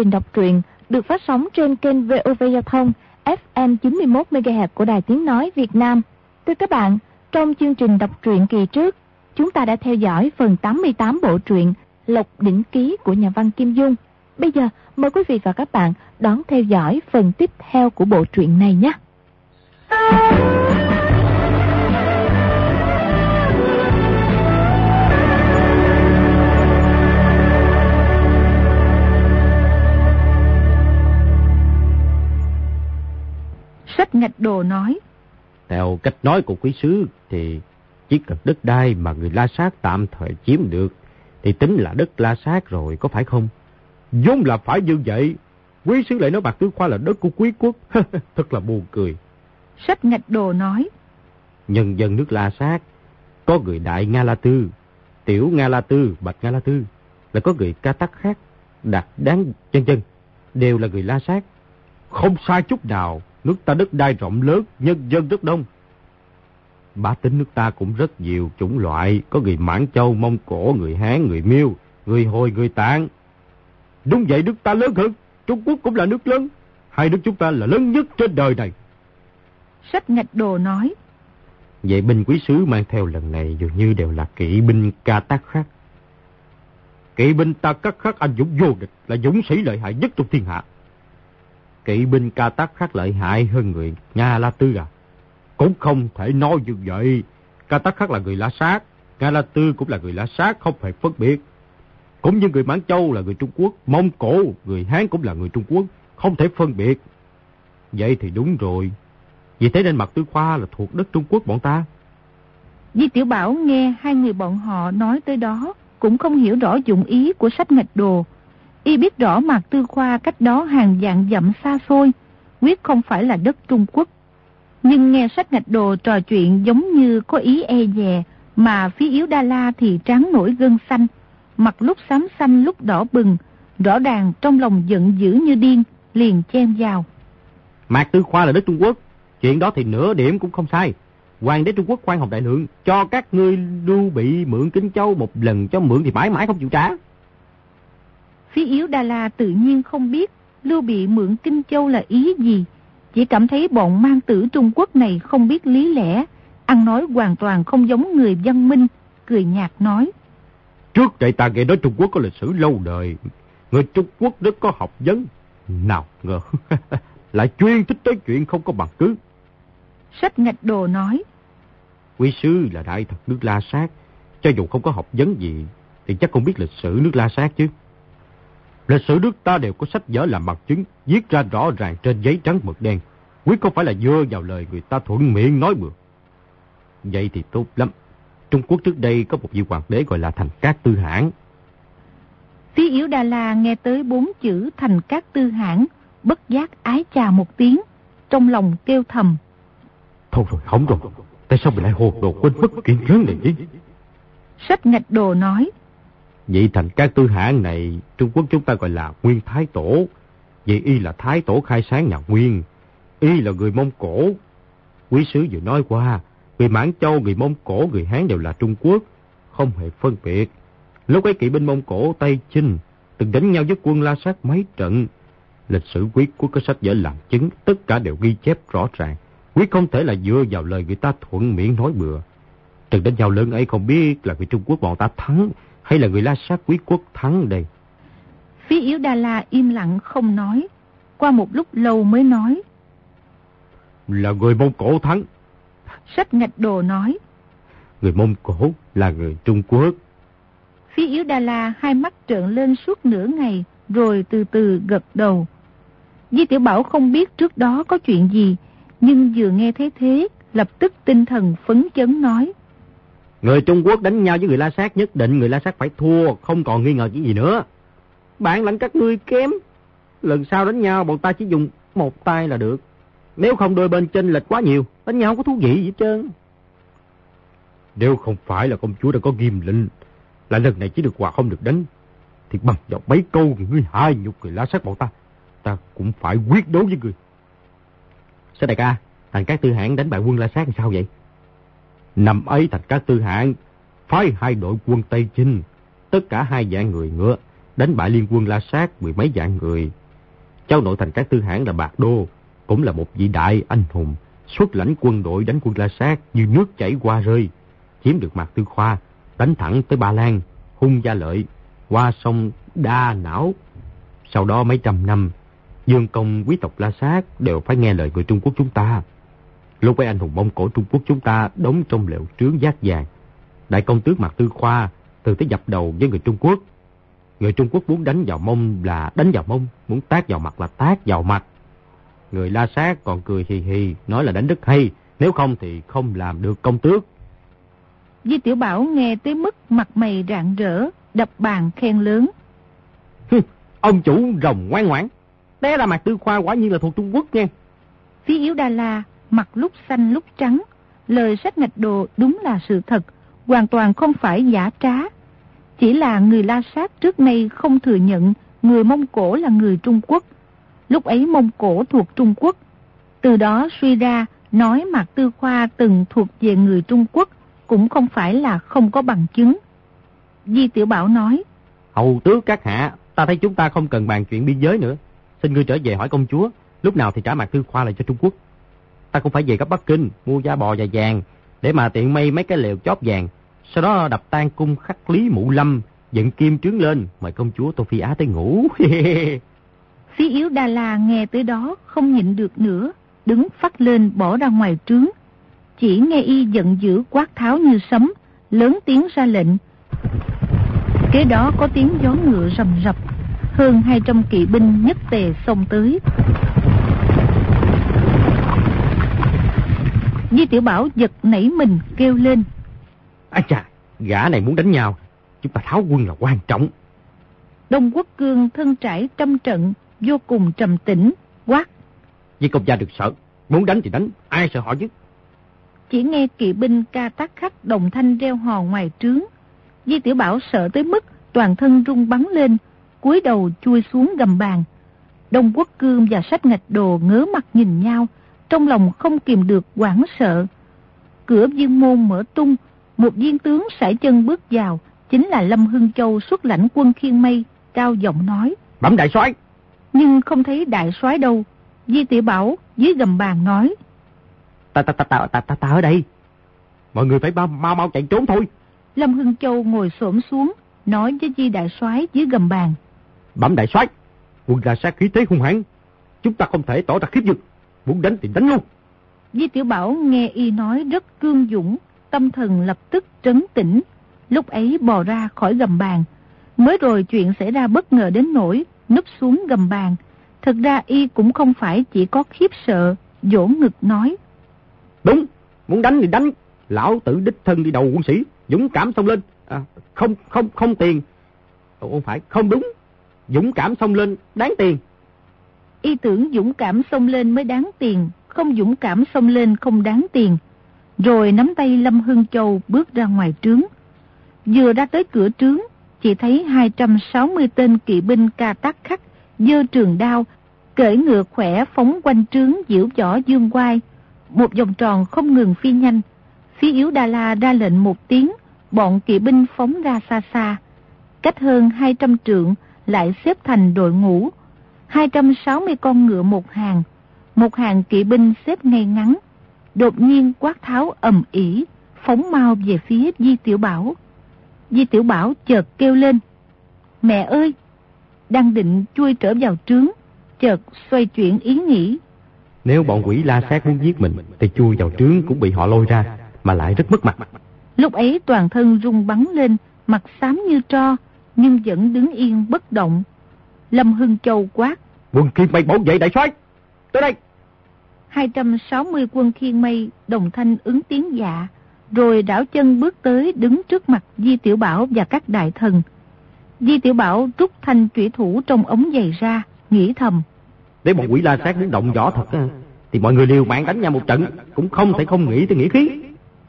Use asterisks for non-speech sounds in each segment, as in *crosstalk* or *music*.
trình đọc truyện được phát sóng trên kênh VOV Giao thông FM 91 MHz của Đài Tiếng nói Việt Nam. Thưa các bạn, trong chương trình đọc truyện kỳ trước, chúng ta đã theo dõi phần 88 bộ truyện Lộc đỉnh ký của nhà văn Kim Dung. Bây giờ, mời quý vị và các bạn đón theo dõi phần tiếp theo của bộ truyện này nhé. Sách ngạch đồ nói. Theo cách nói của quý sứ thì chỉ cần đất đai mà người La Sát tạm thời chiếm được thì tính là đất La Sát rồi, có phải không? vốn là phải như vậy. Quý sứ lại nói bạc tứ khoa là đất của quý quốc. *laughs* Thật là buồn cười. Sách ngạch đồ nói. Nhân dân nước La Sát, có người đại Nga La Tư, tiểu Nga La Tư, bạch Nga La Tư, là có người ca tắc khác, đạt đáng chân chân, đều là người La Sát. Không sai chút nào, nước ta đất đai rộng lớn, nhân dân rất đông. Bá tính nước ta cũng rất nhiều chủng loại, có người Mãn Châu, Mông Cổ, người Hán, người Miêu, người Hồi, người Tạng. Đúng vậy nước ta lớn hơn, Trung Quốc cũng là nước lớn, hai nước chúng ta là lớn nhất trên đời này. Sách ngạch đồ nói. Vậy binh quý sứ mang theo lần này dường như đều là kỵ binh ca tác khác. Kỵ binh ta cắt khắc anh dũng vô địch là dũng sĩ lợi hại nhất trong thiên hạ. Kỵ binh ca tắc khác lợi hại hơn người Nga La Tư à? Cũng không thể nói như vậy. Ca tắc khác là người La Sát, Nga La Tư cũng là người La Sát, không phải phân biệt. Cũng như người Mãn Châu là người Trung Quốc, Mông Cổ, người Hán cũng là người Trung Quốc, không thể phân biệt. Vậy thì đúng rồi. Vì thế nên mặt Tư Khoa là thuộc đất Trung Quốc bọn ta. Di Tiểu Bảo nghe hai người bọn họ nói tới đó, cũng không hiểu rõ dụng ý của sách ngạch đồ. Y biết rõ Mạc Tư Khoa cách đó hàng dạng dặm xa xôi, quyết không phải là đất Trung Quốc. Nhưng nghe sách ngạch đồ trò chuyện giống như có ý e dè, mà phía yếu Đa La thì trắng nổi gân xanh, mặt lúc xám xanh lúc đỏ bừng, rõ ràng trong lòng giận dữ như điên, liền chen vào. Mạc Tư Khoa là đất Trung Quốc, chuyện đó thì nửa điểm cũng không sai. Hoàng đế Trung Quốc quan học Đại Lượng cho các ngươi lưu bị mượn Kinh Châu một lần cho mượn thì mãi mãi không chịu trả. Phía yếu Đà La tự nhiên không biết lưu bị mượn Kinh Châu là ý gì. Chỉ cảm thấy bọn mang tử Trung Quốc này không biết lý lẽ, ăn nói hoàn toàn không giống người văn minh, cười nhạt nói. Trước đây ta nghe nói Trung Quốc có lịch sử lâu đời, người Trung Quốc rất có học vấn. Nào ngờ, *laughs* lại chuyên thích tới chuyện không có bằng cứ. Sách ngạch đồ nói. Quý sư là đại thật nước La Sát, cho dù không có học vấn gì, thì chắc cũng biết lịch sử nước La Sát chứ. Lịch sử nước ta đều có sách vở làm bằng chứng, viết ra rõ ràng trên giấy trắng mực đen. Quyết không phải là dưa vào lời người ta thuận miệng nói bừa. Vậy thì tốt lắm. Trung Quốc trước đây có một vị hoàng đế gọi là Thành Cát Tư Hãn. Phía Yếu Đà La nghe tới bốn chữ Thành Cát Tư Hãn, bất giác ái chà một tiếng, trong lòng kêu thầm. Thôi rồi, không rồi. Tại sao mình lại hồ đồ quên mất chuyện lớn này chứ? Sách ngạch đồ nói vậy thành các tư hãng này, Trung Quốc chúng ta gọi là Nguyên Thái Tổ. Vậy y là Thái Tổ khai sáng nhà Nguyên. Y là người Mông Cổ. Quý sứ vừa nói qua, người Mãn Châu, người Mông Cổ, người Hán đều là Trung Quốc. Không hề phân biệt. Lúc ấy kỵ binh Mông Cổ, Tây Chinh, từng đánh nhau với quân La Sát mấy trận. Lịch sử quyết của các sách vở làm chứng, tất cả đều ghi chép rõ ràng. Quyết không thể là dựa vào lời người ta thuận miệng nói bừa. Trận đánh nhau lớn ấy không biết là người Trung Quốc bọn ta thắng hay là người La Sát quý quốc thắng đây. Phía Yếu Đà La im lặng không nói. Qua một lúc lâu mới nói. Là người Mông Cổ thắng. Sách ngạch đồ nói. Người Mông Cổ là người Trung Quốc. Phía Yếu Đà La hai mắt trợn lên suốt nửa ngày rồi từ từ gật đầu. Di Tiểu Bảo không biết trước đó có chuyện gì, nhưng vừa nghe thấy thế, lập tức tinh thần phấn chấn nói. Người Trung Quốc đánh nhau với người La Sát nhất định người La Sát phải thua, không còn nghi ngờ cái gì nữa. Bạn lãnh các ngươi kém. Lần sau đánh nhau bọn ta chỉ dùng một tay là được. Nếu không đôi bên chênh lệch quá nhiều, đánh nhau không có thú vị gì hết trơn. Nếu không phải là công chúa đã có ghim lệnh, là lần này chỉ được quà không được đánh, thì bằng vào mấy câu ngươi hai nhục người La Sát bọn ta, ta cũng phải quyết đấu với người. Sao đại ca, thành các tư hãng đánh bại quân La Sát làm sao vậy? Năm ấy thành các tư hạng, phái hai đội quân Tây Chinh, tất cả hai dạng người ngựa, đánh bại liên quân La Sát mười mấy vạn người. Cháu nội thành các tư Hãng là Bạc Đô, cũng là một vị đại anh hùng, xuất lãnh quân đội đánh quân La Sát như nước chảy qua rơi, chiếm được Mạc Tư Khoa, đánh thẳng tới Ba Lan, hung gia lợi, qua sông Đa Não. Sau đó mấy trăm năm, dương công quý tộc La Sát đều phải nghe lời người Trung Quốc chúng ta. Lúc ấy anh hùng Mông Cổ Trung Quốc chúng ta đóng trong lều trướng giác vàng. Đại công tước Mạc Tư Khoa từ tới dập đầu với người Trung Quốc. Người Trung Quốc muốn đánh vào mông là đánh vào mông, muốn tác vào mặt là tác vào mặt. Người La Sát còn cười hì hì, nói là đánh rất hay, nếu không thì không làm được công tước. Di Tiểu Bảo nghe tới mức mặt mày rạng rỡ, đập bàn khen lớn. Ông chủ rồng ngoan ngoãn, té là mặt tư khoa quả nhiên là thuộc Trung Quốc nha. Phí Yếu Đa La, mặt lúc xanh lúc trắng, lời sách ngạch đồ đúng là sự thật, hoàn toàn không phải giả trá. Chỉ là người La Sát trước nay không thừa nhận người Mông Cổ là người Trung Quốc. Lúc ấy Mông Cổ thuộc Trung Quốc. Từ đó suy ra nói Mạc Tư Khoa từng thuộc về người Trung Quốc cũng không phải là không có bằng chứng. Di Tiểu Bảo nói. Hầu tước các hạ, ta thấy chúng ta không cần bàn chuyện biên giới nữa. Xin ngươi trở về hỏi công chúa, lúc nào thì trả Mạc Tư Khoa lại cho Trung Quốc. Ta cũng phải về gấp Bắc Kinh, mua da bò và vàng, để mà tiện may mấy cái lều chóp vàng. Sau đó đập tan cung khắc lý mụ lâm, dựng kim trướng lên, mời công chúa Tô Phi Á tới ngủ. *laughs* Phí yếu Đà La nghe tới đó không nhịn được nữa, đứng phát lên bỏ ra ngoài trướng. Chỉ nghe y giận dữ quát tháo như sấm, lớn tiếng ra lệnh. Kế đó có tiếng gió ngựa rầm rập, hơn 200 kỵ binh nhất tề xông tới. Di Tiểu Bảo giật nảy mình kêu lên. À chà, gã này muốn đánh nhau, chúng ta tháo quân là quan trọng. Đông Quốc Cương thân trải trăm trận, vô cùng trầm tĩnh, quát. Di công gia được sợ, muốn đánh thì đánh, ai sợ họ chứ? Chỉ nghe kỵ binh ca tác khách đồng thanh reo hò ngoài trướng. Di Tiểu Bảo sợ tới mức toàn thân rung bắn lên, cúi đầu chui xuống gầm bàn. Đông Quốc Cương và sách ngạch đồ ngớ mặt nhìn nhau, trong lòng không kìm được quảng sợ. Cửa viên môn mở tung, một viên tướng sải chân bước vào, chính là Lâm Hưng Châu xuất lãnh quân khiên mây, cao giọng nói. Bẩm đại soái Nhưng không thấy đại soái đâu. Di Tiểu Bảo dưới gầm bàn nói. Ta ta ta ta ta ta, ta ở đây. Mọi người phải mau mau, mau chạy trốn thôi. Lâm Hưng Châu ngồi xổm xuống, nói với Di đại soái dưới gầm bàn. Bẩm đại soái, quân là sát khí thế hung hãn, chúng ta không thể tỏ ra khiếp nhược, muốn đánh thì đánh luôn. Di Tiểu Bảo nghe y nói rất cương dũng, tâm thần lập tức trấn tĩnh, lúc ấy bò ra khỏi gầm bàn. Mới rồi chuyện xảy ra bất ngờ đến nỗi núp xuống gầm bàn. Thật ra y cũng không phải chỉ có khiếp sợ, dỗ ngực nói. Đúng, muốn đánh thì đánh, lão tử đích thân đi đầu quân sĩ, dũng cảm xông lên, à, không không không tiền. Không phải, không đúng, dũng cảm xông lên, đáng tiền. Y tưởng dũng cảm xông lên mới đáng tiền, không dũng cảm xông lên không đáng tiền. Rồi nắm tay Lâm Hưng Châu bước ra ngoài trướng. Vừa ra tới cửa trướng, chỉ thấy 260 tên kỵ binh ca tắc khắc, dơ trường đao, cởi ngựa khỏe phóng quanh trướng diễu võ dương quai. Một vòng tròn không ngừng phi nhanh. Phía yếu Đà La ra lệnh một tiếng, bọn kỵ binh phóng ra xa xa. Cách hơn 200 trượng lại xếp thành đội ngũ. 260 con ngựa một hàng. Một hàng kỵ binh xếp ngay ngắn. Đột nhiên quát tháo ầm ỉ, phóng mau về phía Di Tiểu Bảo. Di Tiểu Bảo chợt kêu lên. Mẹ ơi! Đang định chui trở vào trướng, chợt xoay chuyển ý nghĩ. Nếu bọn quỷ la sát muốn giết mình, thì chui vào trướng cũng bị họ lôi ra, mà lại rất mất mặt. Lúc ấy toàn thân rung bắn lên, mặt xám như tro, nhưng vẫn đứng yên bất động. Lâm Hưng Châu quát. Quân khiên mây bảo vệ đại soái Tới đây! 260 quân khiên mây đồng thanh ứng tiếng dạ, rồi đảo chân bước tới đứng trước mặt Di Tiểu Bảo và các đại thần. Di Tiểu Bảo rút thanh trụy thủ trong ống giày ra, nghĩ thầm. Nếu bọn quỷ la sát muốn động võ thật, thì mọi người liều mạng đánh nhau một trận, cũng không thể không nghĩ tới nghĩa khí.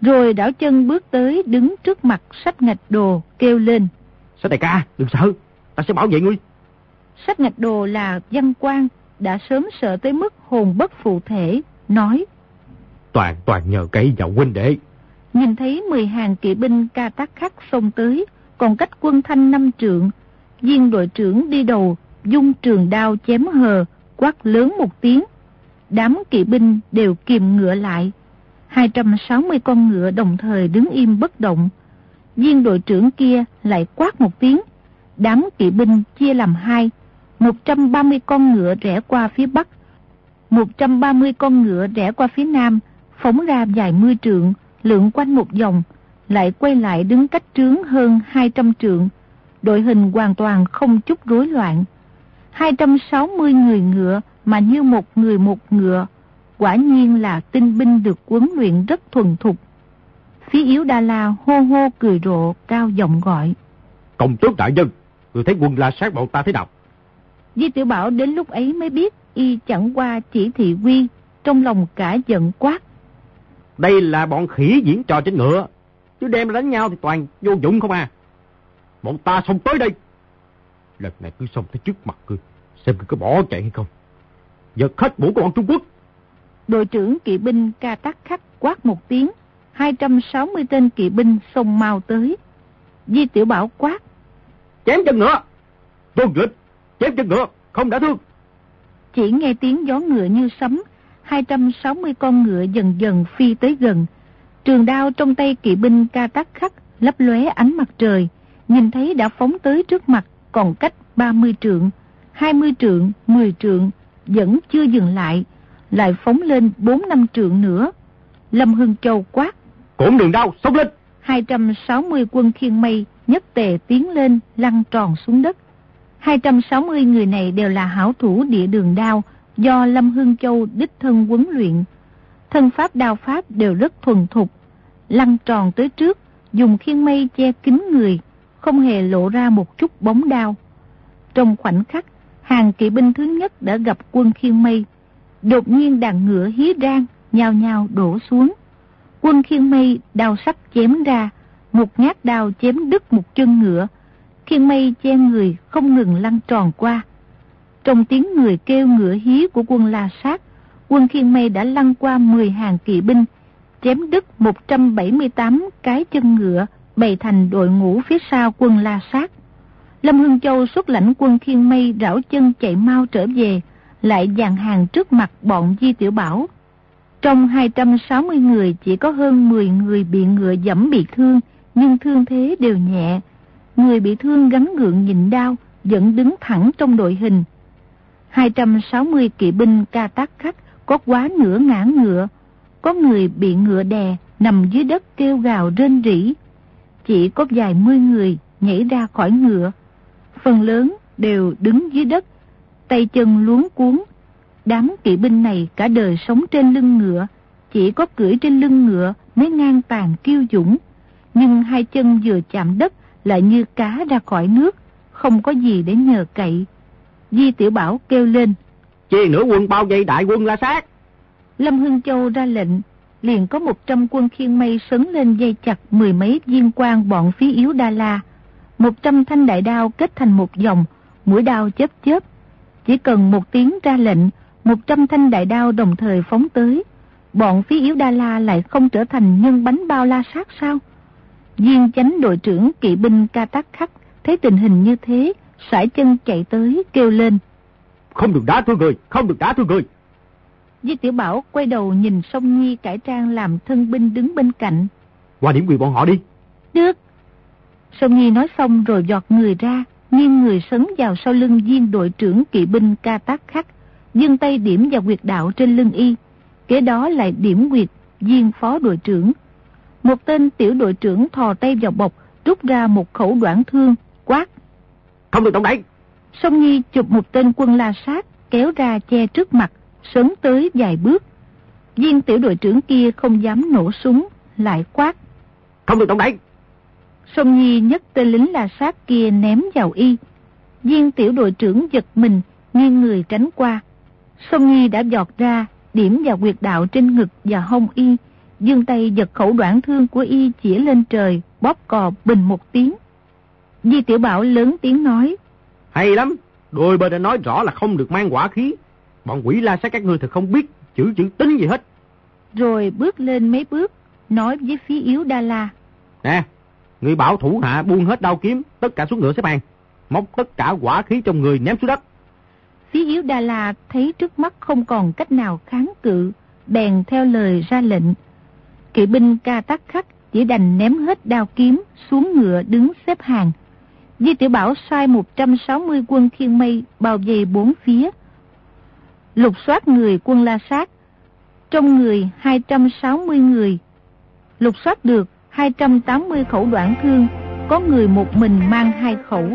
Rồi đảo chân bước tới đứng trước mặt sách ngạch đồ, kêu lên. Sách đại ca, đừng sợ, ta sẽ bảo vệ ngươi. Sách ngạch đồ là văn quan, đã sớm sợ tới mức hồn bất phụ thể, nói. Toàn toàn nhờ cây vào huynh đệ. Nhìn thấy 10 hàng kỵ binh ca tác khắc xông tới, còn cách quân thanh năm trượng. Viên đội trưởng đi đầu, dung trường đao chém hờ, quát lớn một tiếng. Đám kỵ binh đều kìm ngựa lại. 260 con ngựa đồng thời đứng im bất động. Viên đội trưởng kia lại quát một tiếng. Đám kỵ binh chia làm hai. 130 con ngựa rẽ qua phía bắc. 130 con ngựa rẽ qua phía nam, phóng ra dài mươi trượng, lượn quanh một vòng, lại quay lại đứng cách trướng hơn 200 trượng. Đội hình hoàn toàn không chút rối loạn. 260 người ngựa mà như một người một ngựa, quả nhiên là tinh binh được huấn luyện rất thuần thục. Phía yếu Đa La hô hô cười rộ, cao giọng gọi. Công tước đại nhân, người thấy quân la sát bọn ta thế nào? Di Tiểu Bảo đến lúc ấy mới biết y chẳng qua chỉ thị quy, trong lòng cả giận quát. Đây là bọn khỉ diễn trò trên ngựa, chứ đem đánh nhau thì toàn vô dụng không à. Bọn ta xông tới đây. Lần này cứ xông tới trước mặt cười, xem cứ có bỏ chạy hay không. Giật hết mũ của bọn Trung Quốc. Đội trưởng kỵ binh ca tắc khắc quát một tiếng, 260 tên kỵ binh xông mau tới. Di Tiểu Bảo quát. Chém chân ngựa. Tuân lịch, chém chân ngựa, không đã thương. Chỉ nghe tiếng gió ngựa như sấm, 260 con ngựa dần dần phi tới gần. Trường đao trong tay kỵ binh ca tắc khắc lấp lóe ánh mặt trời, nhìn thấy đã phóng tới trước mặt còn cách 30 trượng, 20 trượng, 10 trượng, vẫn chưa dừng lại, lại phóng lên 4 năm trượng nữa. Lâm Hưng Châu quát. Cổn đường đao, xông lên! 260 quân khiên mây nhất tề tiến lên lăn tròn xuống đất. 260 người này đều là hảo thủ địa đường đao do Lâm Hưng Châu đích thân huấn luyện. Thân pháp đao pháp đều rất thuần thục, lăn tròn tới trước, dùng khiên mây che kín người, không hề lộ ra một chút bóng đao. Trong khoảnh khắc, hàng kỵ binh thứ nhất đã gặp quân khiên mây. Đột nhiên đàn ngựa hí rang, nhào nhào đổ xuống. Quân khiên mây đao sắc chém ra, một nhát đao chém đứt một chân ngựa. Khiên mây che người không ngừng lăn tròn qua. Trong tiếng người kêu ngựa hí của quân La Sát, quân khiên mây đã lăn qua 10 hàng kỵ binh, chém đứt 178 cái chân ngựa bày thành đội ngũ phía sau quân La Sát. Lâm Hưng Châu xuất lãnh quân khiên mây rảo chân chạy mau trở về, lại dàn hàng trước mặt bọn Di Tiểu Bảo. Trong 260 người chỉ có hơn 10 người bị ngựa dẫm bị thương, nhưng thương thế đều nhẹ. Người bị thương gắn gượng nhịn đau, vẫn đứng thẳng trong đội hình. 260 kỵ binh ca tác khách có quá nửa ngã ngựa, có người bị ngựa đè nằm dưới đất kêu gào rên rỉ. Chỉ có vài mươi người nhảy ra khỏi ngựa, phần lớn đều đứng dưới đất, tay chân luống cuốn. Đám kỵ binh này cả đời sống trên lưng ngựa, chỉ có cưỡi trên lưng ngựa mới ngang tàn kiêu dũng. Nhưng hai chân vừa chạm đất lại như cá ra khỏi nước, không có gì để nhờ cậy. Di Tiểu Bảo kêu lên. Chia nửa quân bao vây đại quân la sát. Lâm Hưng Châu ra lệnh, liền có một trăm quân khiên mây sấn lên dây chặt mười mấy viên quan bọn phí yếu Đa La. Một trăm thanh đại đao kết thành một dòng, mũi đao chớp chớp. Chỉ cần một tiếng ra lệnh, một trăm thanh đại đao đồng thời phóng tới. Bọn phí yếu Đa La lại không trở thành nhân bánh bao la sát sao? Viên chánh đội trưởng kỵ binh ca tắc khắc thấy tình hình như thế, sải chân chạy tới kêu lên. Không được đá thưa người, không được đá thưa người. Di Tiểu Bảo quay đầu nhìn Sông Nhi cải trang làm thân binh đứng bên cạnh. Qua điểm quyền bọn họ đi. Được. Sông Nhi nói xong rồi giọt người ra, nghiêng người sấn vào sau lưng viên đội trưởng kỵ binh ca tác khắc, dương tay điểm vào quyệt đạo trên lưng y. Kế đó lại điểm quyệt viên phó đội trưởng. Một tên tiểu đội trưởng thò tay vào bọc, rút ra một khẩu đoạn thương, quát. Không được động đậy. Sông Nhi chụp một tên quân la sát, kéo ra che trước mặt, sớm tới vài bước. Viên tiểu đội trưởng kia không dám nổ súng, lại quát. Không được động đậy. Sông Nhi nhấc tên lính la sát kia ném vào y. Viên tiểu đội trưởng giật mình, nghiêng người tránh qua. Sông Nhi đã giọt ra, điểm vào quyệt đạo trên ngực và hông y. Dương tay giật khẩu đoạn thương của y chỉ lên trời, bóp cò bình một tiếng. Di Tiểu Bảo lớn tiếng nói. Hay lắm, đôi bên đã nói rõ là không được mang quả khí. Bọn quỷ la sát các ngươi thật không biết chữ chữ tính gì hết. Rồi bước lên mấy bước, nói với phía yếu Đa La. Nè, người bảo thủ hạ buông hết đao kiếm, tất cả xuống ngựa xếp hàng. móc tất cả quả khí trong người ném xuống đất. Phí yếu Đà La thấy trước mắt không còn cách nào kháng cự, bèn theo lời ra lệnh. Kỵ binh ca tắc khắc chỉ đành ném hết đao kiếm xuống ngựa đứng xếp hàng. Di Tiểu Bảo sai 160 quân thiên mây bao vây bốn phía. Lục soát người quân La Sát. Trong người 260 người. Lục soát được 280 khẩu đoạn thương, có người một mình mang hai khẩu.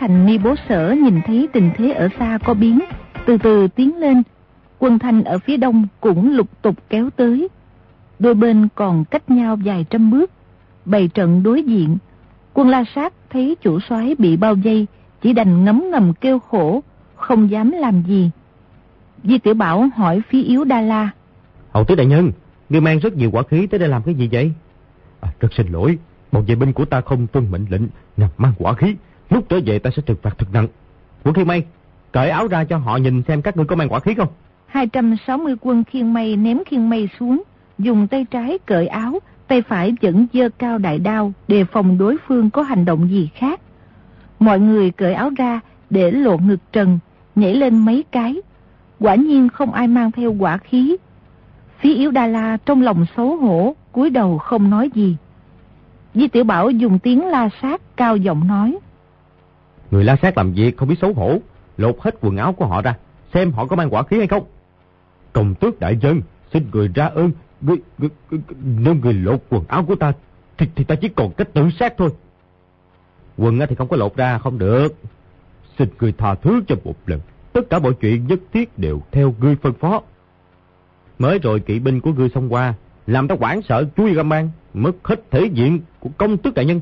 Thành Ni Bố Sở nhìn thấy tình thế ở xa có biến, từ từ tiến lên. Quân Thanh ở phía đông cũng lục tục kéo tới. Đôi bên còn cách nhau vài trăm bước, bày trận đối diện. Quân La Sát thấy chủ soái bị bao dây, chỉ đành ngấm ngầm kêu khổ, không dám làm gì. Di Tiểu Bảo hỏi phía yếu Đa La. Hậu tứ đại nhân, ngươi mang rất nhiều quả khí tới đây làm cái gì vậy? À, rất xin lỗi, một vệ binh của ta không tuân mệnh lệnh, nằm mang quả khí. Lúc trở về ta sẽ trừng phạt thật nặng. Quân Khiên Mây, cởi áo ra cho họ nhìn xem các ngươi có mang quả khí không? 260 quân khiên mây ném khiên mây xuống, dùng tay trái cởi áo, tay phải vẫn dơ cao đại đao, đề phòng đối phương có hành động gì khác. Mọi người cởi áo ra để lộ ngực trần, nhảy lên mấy cái. Quả nhiên không ai mang theo quả khí. Phía yếu Đa La trong lòng xấu hổ, cúi đầu không nói gì. Di Tiểu Bảo dùng tiếng la sát cao giọng nói. Người la sát làm việc không biết xấu hổ, lột hết quần áo của họ ra, xem họ có mang quả khí hay không. Công tước đại dân, xin người ra ơn, người, người, người, nếu người lột quần áo của ta, thì, thì ta chỉ còn cách tự sát thôi. Quần thì không có lột ra, không được. Xin người tha thứ cho một lần, tất cả mọi chuyện nhất thiết đều theo ngươi phân phó. Mới rồi kỵ binh của ngươi xông qua, làm ta quảng sợ chui ra mang, mất hết thể diện của công tước đại nhân.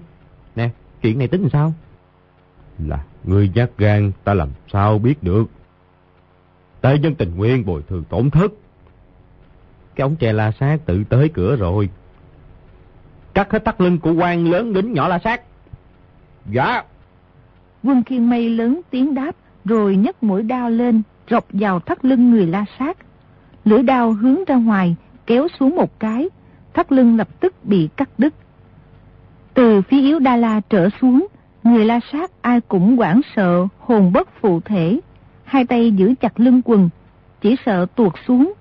Nè, chuyện này tính sao? Là người nhát gan ta làm sao biết được. Tế dân tình nguyên bồi thường tổn thất. Cái ống tre la sát tự tới cửa rồi. Cắt hết tắt lưng của quan lớn đến nhỏ la sát. Dạ. Quân khiên mây lớn tiếng đáp, rồi nhấc mũi đao lên, rọc vào thắt lưng người la sát. Lưỡi đao hướng ra ngoài, kéo xuống một cái, thắt lưng lập tức bị cắt đứt. Từ phía yếu Đa La trở xuống, người la sát ai cũng quảng sợ, hồn bất phụ thể, hai tay giữ chặt lưng quần, chỉ sợ tuột xuống.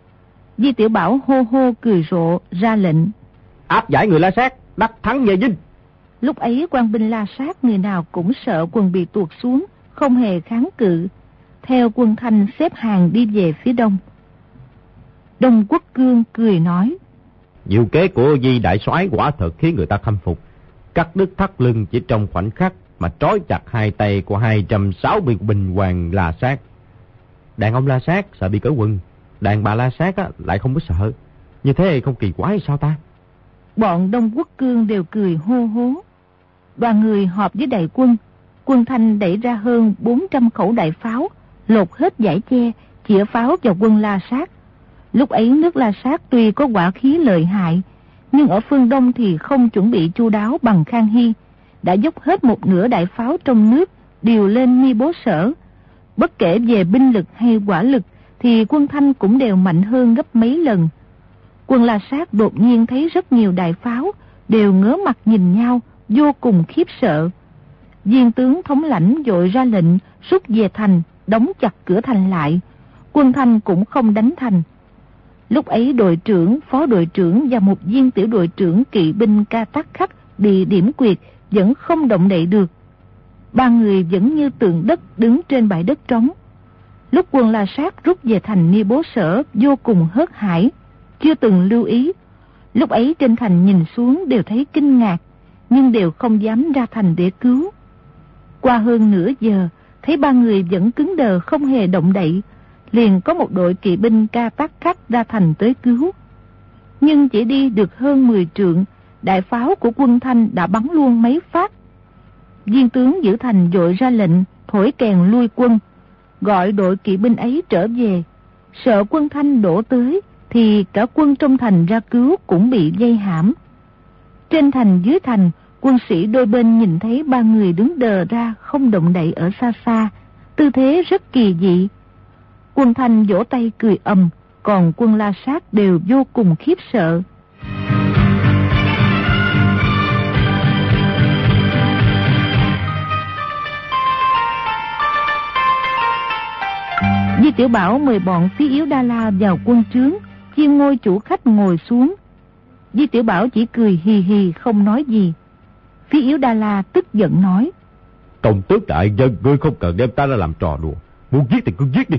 Di Tiểu Bảo hô hô cười rộ ra lệnh. Áp giải người la sát, đắc thắng về dinh. Lúc ấy quan binh la sát người nào cũng sợ quần bị tuột xuống, không hề kháng cự. Theo quân thanh xếp hàng đi về phía đông. Đông Quốc Cương cười nói. Diệu kế của Di Đại soái quả thật khiến người ta khâm phục. Cắt đứt thắt lưng chỉ trong khoảnh khắc mà trói chặt hai tay của 260 bình hoàng la sát. Đàn ông la sát sợ bị cởi quần, đàn bà la sát á, lại không có sợ. Như thế không kỳ quái sao ta? Bọn Đông Quốc Cương đều cười hô hố. Đoàn người họp với đại quân. Quân Thanh đẩy ra hơn 400 khẩu đại pháo, lột hết giải che, chĩa pháo vào quân la sát. Lúc ấy nước la sát tuy có quả khí lợi hại, nhưng ở phương Đông thì không chuẩn bị chu đáo bằng Khang Hy, đã dốc hết một nửa đại pháo trong nước, điều lên mi bố sở. Bất kể về binh lực hay quả lực, thì quân Thanh cũng đều mạnh hơn gấp mấy lần. Quân La Sát đột nhiên thấy rất nhiều đại pháo, đều ngớ mặt nhìn nhau, vô cùng khiếp sợ. Viên tướng thống lãnh dội ra lệnh, rút về thành, đóng chặt cửa thành lại. Quân Thanh cũng không đánh thành. Lúc ấy đội trưởng, phó đội trưởng và một viên tiểu đội trưởng kỵ binh ca tắc khắc bị điểm quyệt vẫn không động đậy được. Ba người vẫn như tượng đất đứng trên bãi đất trống. Lúc quân La Sát rút về thành Ni Bố Sở vô cùng hớt hải, chưa từng lưu ý. Lúc ấy trên thành nhìn xuống đều thấy kinh ngạc, nhưng đều không dám ra thành để cứu. Qua hơn nửa giờ, thấy ba người vẫn cứng đờ không hề động đậy, liền có một đội kỵ binh ca tác khách ra thành tới cứu. Nhưng chỉ đi được hơn 10 trượng, đại pháo của quân Thanh đã bắn luôn mấy phát. Viên tướng giữ thành dội ra lệnh, thổi kèn lui quân, gọi đội kỵ binh ấy trở về. Sợ quân Thanh đổ tới, thì cả quân trong thành ra cứu cũng bị dây hãm. Trên thành dưới thành, quân sĩ đôi bên nhìn thấy ba người đứng đờ ra không động đậy ở xa xa, tư thế rất kỳ dị. Quân Thanh vỗ tay cười ầm, còn quân La Sát đều vô cùng khiếp sợ. Di Tiểu Bảo mời bọn phí yếu Đa La vào quân trướng, chiên ngôi chủ khách ngồi xuống. Di Tiểu Bảo chỉ cười hì hì không nói gì. Phí yếu Đa La tức giận nói. Công tước đại dân, ngươi không cần đem ta ra làm trò đùa. Muốn giết thì cứ giết đi.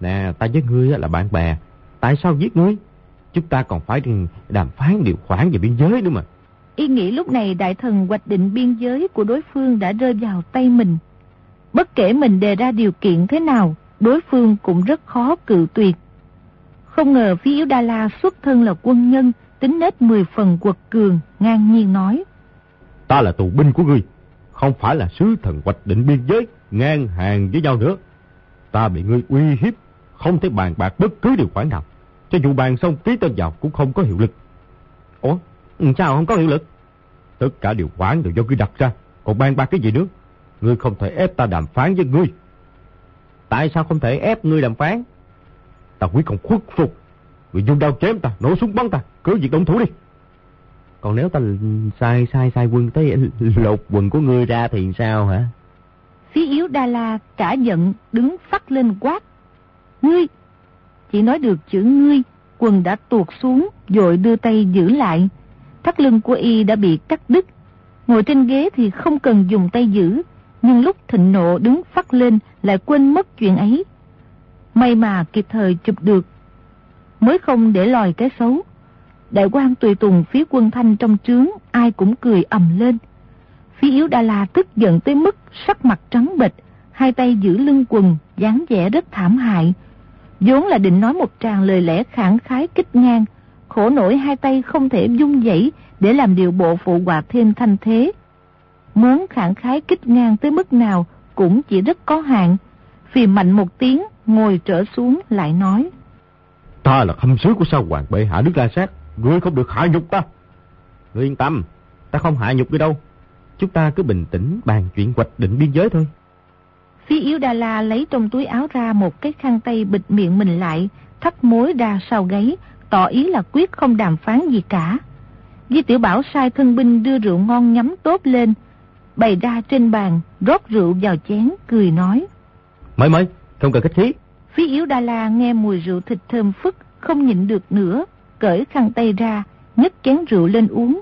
Nè, ta với ngươi là bạn bè. Tại sao giết ngươi? Chúng ta còn phải đàm phán điều khoản về biên giới nữa mà. Ý nghĩ lúc này đại thần hoạch định biên giới của đối phương đã rơi vào tay mình. Bất kể mình đề ra điều kiện thế nào, đối phương cũng rất khó cự tuyệt. Không ngờ phía yếu Đa La xuất thân là quân nhân, tính nết mười phần quật cường, ngang nhiên nói. Ta là tù binh của ngươi, không phải là sứ thần hoạch định biên giới, ngang hàng với nhau nữa. Ta bị ngươi uy hiếp, không thể bàn bạc bất cứ điều khoản nào. Cho dù bàn xong ký tên vào cũng không có hiệu lực. Ủa, sao không có hiệu lực? Tất cả điều khoản đều do ngươi đặt ra, còn bàn bạc cái gì nữa? Ngươi không thể ép ta đàm phán với ngươi. Tại sao không thể ép ngươi đàm phán? Ta quyết không khuất phục. Người dùng đao chém ta, nổ súng bắn ta, cứ việc động thủ đi. Còn nếu ta sai sai sai quân tới lột quần của ngươi ra thì sao hả? Phí yếu Đa La cả giận đứng phát lên quát. Ngươi! Chỉ nói được chữ ngươi, quần đã tuột xuống, rồi đưa tay giữ lại. Thắt lưng của y đã bị cắt đứt. Ngồi trên ghế thì không cần dùng tay giữ, nhưng lúc thịnh nộ đứng phát lên lại quên mất chuyện ấy. May mà kịp thời chụp được, mới không để lòi cái xấu. Đại quan tùy tùng phía quân thanh trong trướng, ai cũng cười ầm lên. Phía yếu Đà La tức giận tới mức sắc mặt trắng bệch, hai tay giữ lưng quần, dáng vẻ rất thảm hại. vốn là định nói một tràng lời lẽ khẳng khái kích ngang, khổ nổi hai tay không thể dung dãy để làm điều bộ phụ hòa thêm thanh thế. Muốn khẳng khái kích ngang tới mức nào cũng chỉ rất có hạn. Vì mạnh một tiếng, ngồi trở xuống lại nói. Ta là khâm sứ của sao hoàng bệ hạ nước La Sát, ngươi không được hạ nhục ta. Ngươi yên tâm, ta không hạ nhục ngươi đâu. Chúng ta cứ bình tĩnh bàn chuyện hoạch định biên giới thôi. Phi Yếu Đà La lấy trong túi áo ra một cái khăn tay bịt miệng mình lại, thắt mối ra sau gáy, tỏ ý là quyết không đàm phán gì cả. Di Tiểu Bảo sai thân binh đưa rượu ngon nhắm tốt lên, bày ra trên bàn, rót rượu vào chén, cười nói. Mới mới, không cần khách khí. Phí Yếu Đà La nghe mùi rượu thịt thơm phức, không nhịn được nữa, cởi khăn tay ra, nhấc chén rượu lên uống.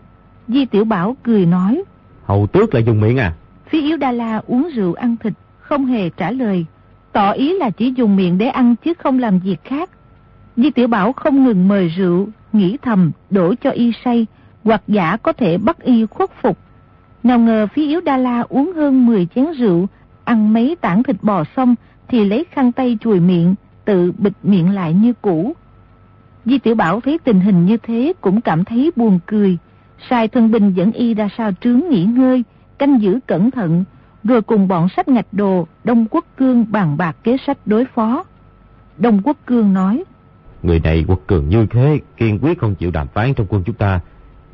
Di Tiểu Bảo cười nói. Hầu tước lại dùng miệng à? Phí Yếu Đà La uống rượu ăn thịt, không hề trả lời. Tỏ ý là chỉ dùng miệng để ăn chứ không làm việc khác. Di Tiểu Bảo không ngừng mời rượu, nghĩ thầm đổ cho y say, hoặc giả có thể bắt y khuất phục. Nào ngờ Phí Yếu Đa La uống hơn 10 chén rượu, ăn mấy tảng thịt bò xong thì lấy khăn tay chùi miệng, tự bịt miệng lại như cũ. Di Tiểu Bảo thấy tình hình như thế cũng cảm thấy buồn cười, sai thân binh dẫn y ra sao trướng nghỉ ngơi, canh giữ cẩn thận, rồi cùng bọn sách ngạch đồ Đông Quốc Cương bàn bạc kế sách đối phó. Đông Quốc Cương nói, Người này quốc cường như thế, kiên quyết không chịu đàm phán trong quân chúng ta,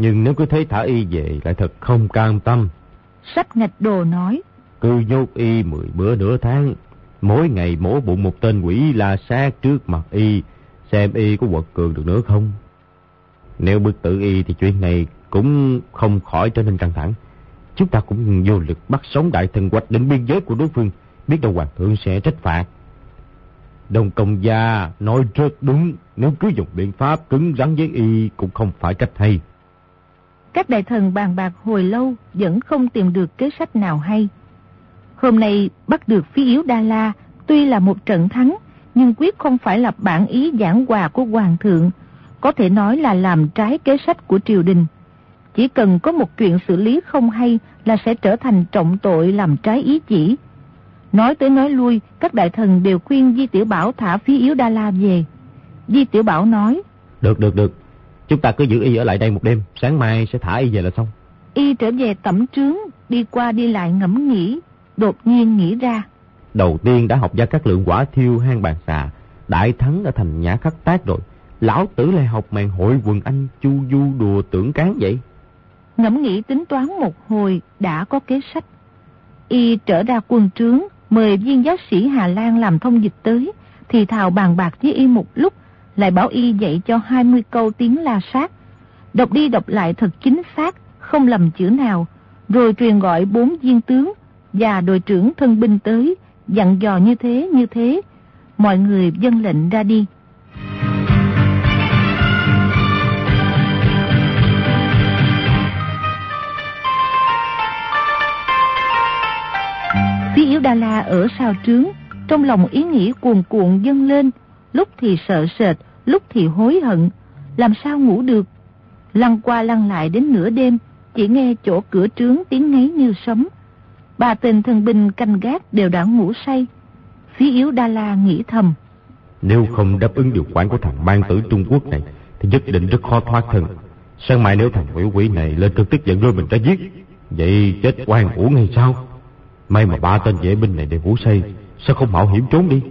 nhưng nếu cứ thấy thả y về lại thật không cam tâm. Sách ngạch đồ nói, Cứ nhốt y mười bữa nửa tháng, mỗi ngày mổ bụng một tên quỷ la sát trước mặt y, xem y có quật cường được nữa không. Nếu bức tử y thì chuyện này cũng không khỏi trở nên căng thẳng. Chúng ta cũng vô lực bắt sống đại thần hoạch định biên giới của đối phương, biết đâu hoàng thượng sẽ trách phạt. Đồng công gia nói rất đúng, nếu cứ dùng biện pháp cứng rắn với y cũng không phải cách hay. Các đại thần bàn bạc hồi lâu vẫn không tìm được kế sách nào hay. Hôm nay bắt được phi yếu Đa La tuy là một trận thắng, nhưng quyết không phải là bản ý giảng hòa của Hoàng thượng, có thể nói là làm trái kế sách của triều đình. Chỉ cần có một chuyện xử lý không hay là sẽ trở thành trọng tội làm trái ý chỉ. Nói tới nói lui, các đại thần đều khuyên Di Tiểu Bảo thả phí yếu Đa La về. Di Tiểu Bảo nói, Được, được, được. Chúng ta cứ giữ y ở lại đây một đêm, sáng mai sẽ thả y về là xong. Y trở về tẩm trướng, đi qua đi lại ngẫm nghĩ, đột nhiên nghĩ ra. Đầu tiên đã học ra các lượng quả thiêu hang bàn xà, đại thắng đã thành nhã khắc tác rồi. Lão tử lại học màn hội quần anh chu du đùa tưởng cán vậy. Ngẫm nghĩ tính toán một hồi đã có kế sách. Y trở ra quân trướng, mời viên giáo sĩ Hà Lan làm thông dịch tới, thì thào bàn bạc với Y một lúc, lại bảo y dạy cho 20 câu tiếng La Sát. Đọc đi đọc lại thật chính xác, không lầm chữ nào, rồi truyền gọi bốn viên tướng và đội trưởng thân binh tới, dặn dò như thế như thế. Mọi người dân lệnh ra đi. Phía Yếu Đa La ở sao trướng, trong lòng ý nghĩ cuồn cuộn dâng lên, lúc thì sợ sệt, lúc thì hối hận, làm sao ngủ được. Lăn qua lăn lại đến nửa đêm, chỉ nghe chỗ cửa trướng tiếng ngáy như sấm. Ba tên thân binh canh gác đều đã ngủ say. Phí Yếu Đa La nghĩ thầm. Nếu không đáp ứng điều khoản của thằng mang tử Trung Quốc này, thì nhất định rất khó thoát thân. Sáng mai nếu thằng quỷ quỷ này lên cơn tức giận rồi mình ra giết, vậy chết quan uổng hay sao? May mà ba tên vệ binh này đều ngủ say, sao không mạo hiểm trốn đi?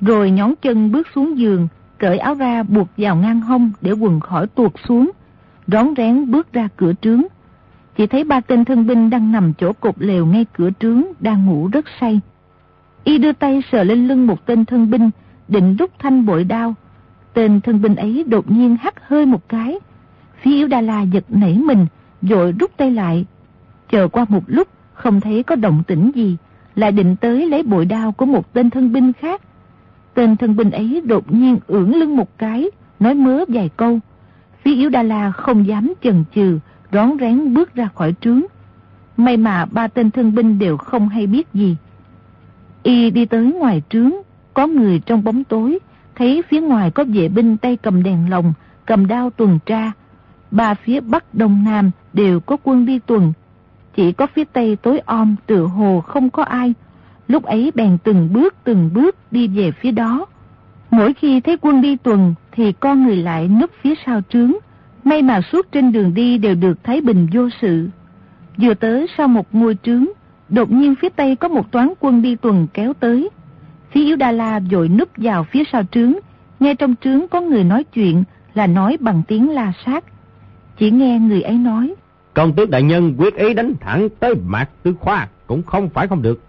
Rồi nhón chân bước xuống giường, cởi áo ra buộc vào ngang hông để quần khỏi tuột xuống, rón rén bước ra cửa trướng. Chỉ thấy ba tên thân binh đang nằm chỗ cột lều ngay cửa trướng, đang ngủ rất say. Y đưa tay sờ lên lưng một tên thân binh, định rút thanh bội đao. Tên thân binh ấy đột nhiên hắt hơi một cái. Phía yếu Đà La giật nảy mình, dội rút tay lại. Chờ qua một lúc, không thấy có động tĩnh gì, lại định tới lấy bội đao của một tên thân binh khác. Tên thân binh ấy đột nhiên ưỡn lưng một cái, nói mớ vài câu. Phía yếu Đà La không dám chần chừ, rón rén bước ra khỏi trướng. May mà ba tên thân binh đều không hay biết gì. Y đi tới ngoài trướng, có người trong bóng tối, thấy phía ngoài có vệ binh tay cầm đèn lồng, cầm đao tuần tra. Ba phía bắc đông nam đều có quân đi tuần. Chỉ có phía tây tối om tựa hồ không có ai. Lúc ấy bèn từng bước từng bước đi về phía đó. Mỗi khi thấy quân đi tuần thì con người lại núp phía sau trướng. May mà suốt trên đường đi đều được thái bình vô sự. Vừa tới sau một ngôi trướng, đột nhiên phía tây có một toán quân đi tuần kéo tới. Phía Yếu Đa La vội núp vào phía sau trướng, nghe trong trướng có người nói chuyện là nói bằng tiếng la sát. Chỉ nghe người ấy nói. Công tước đại nhân quyết ý đánh thẳng tới mạc tư khoa cũng không phải không được.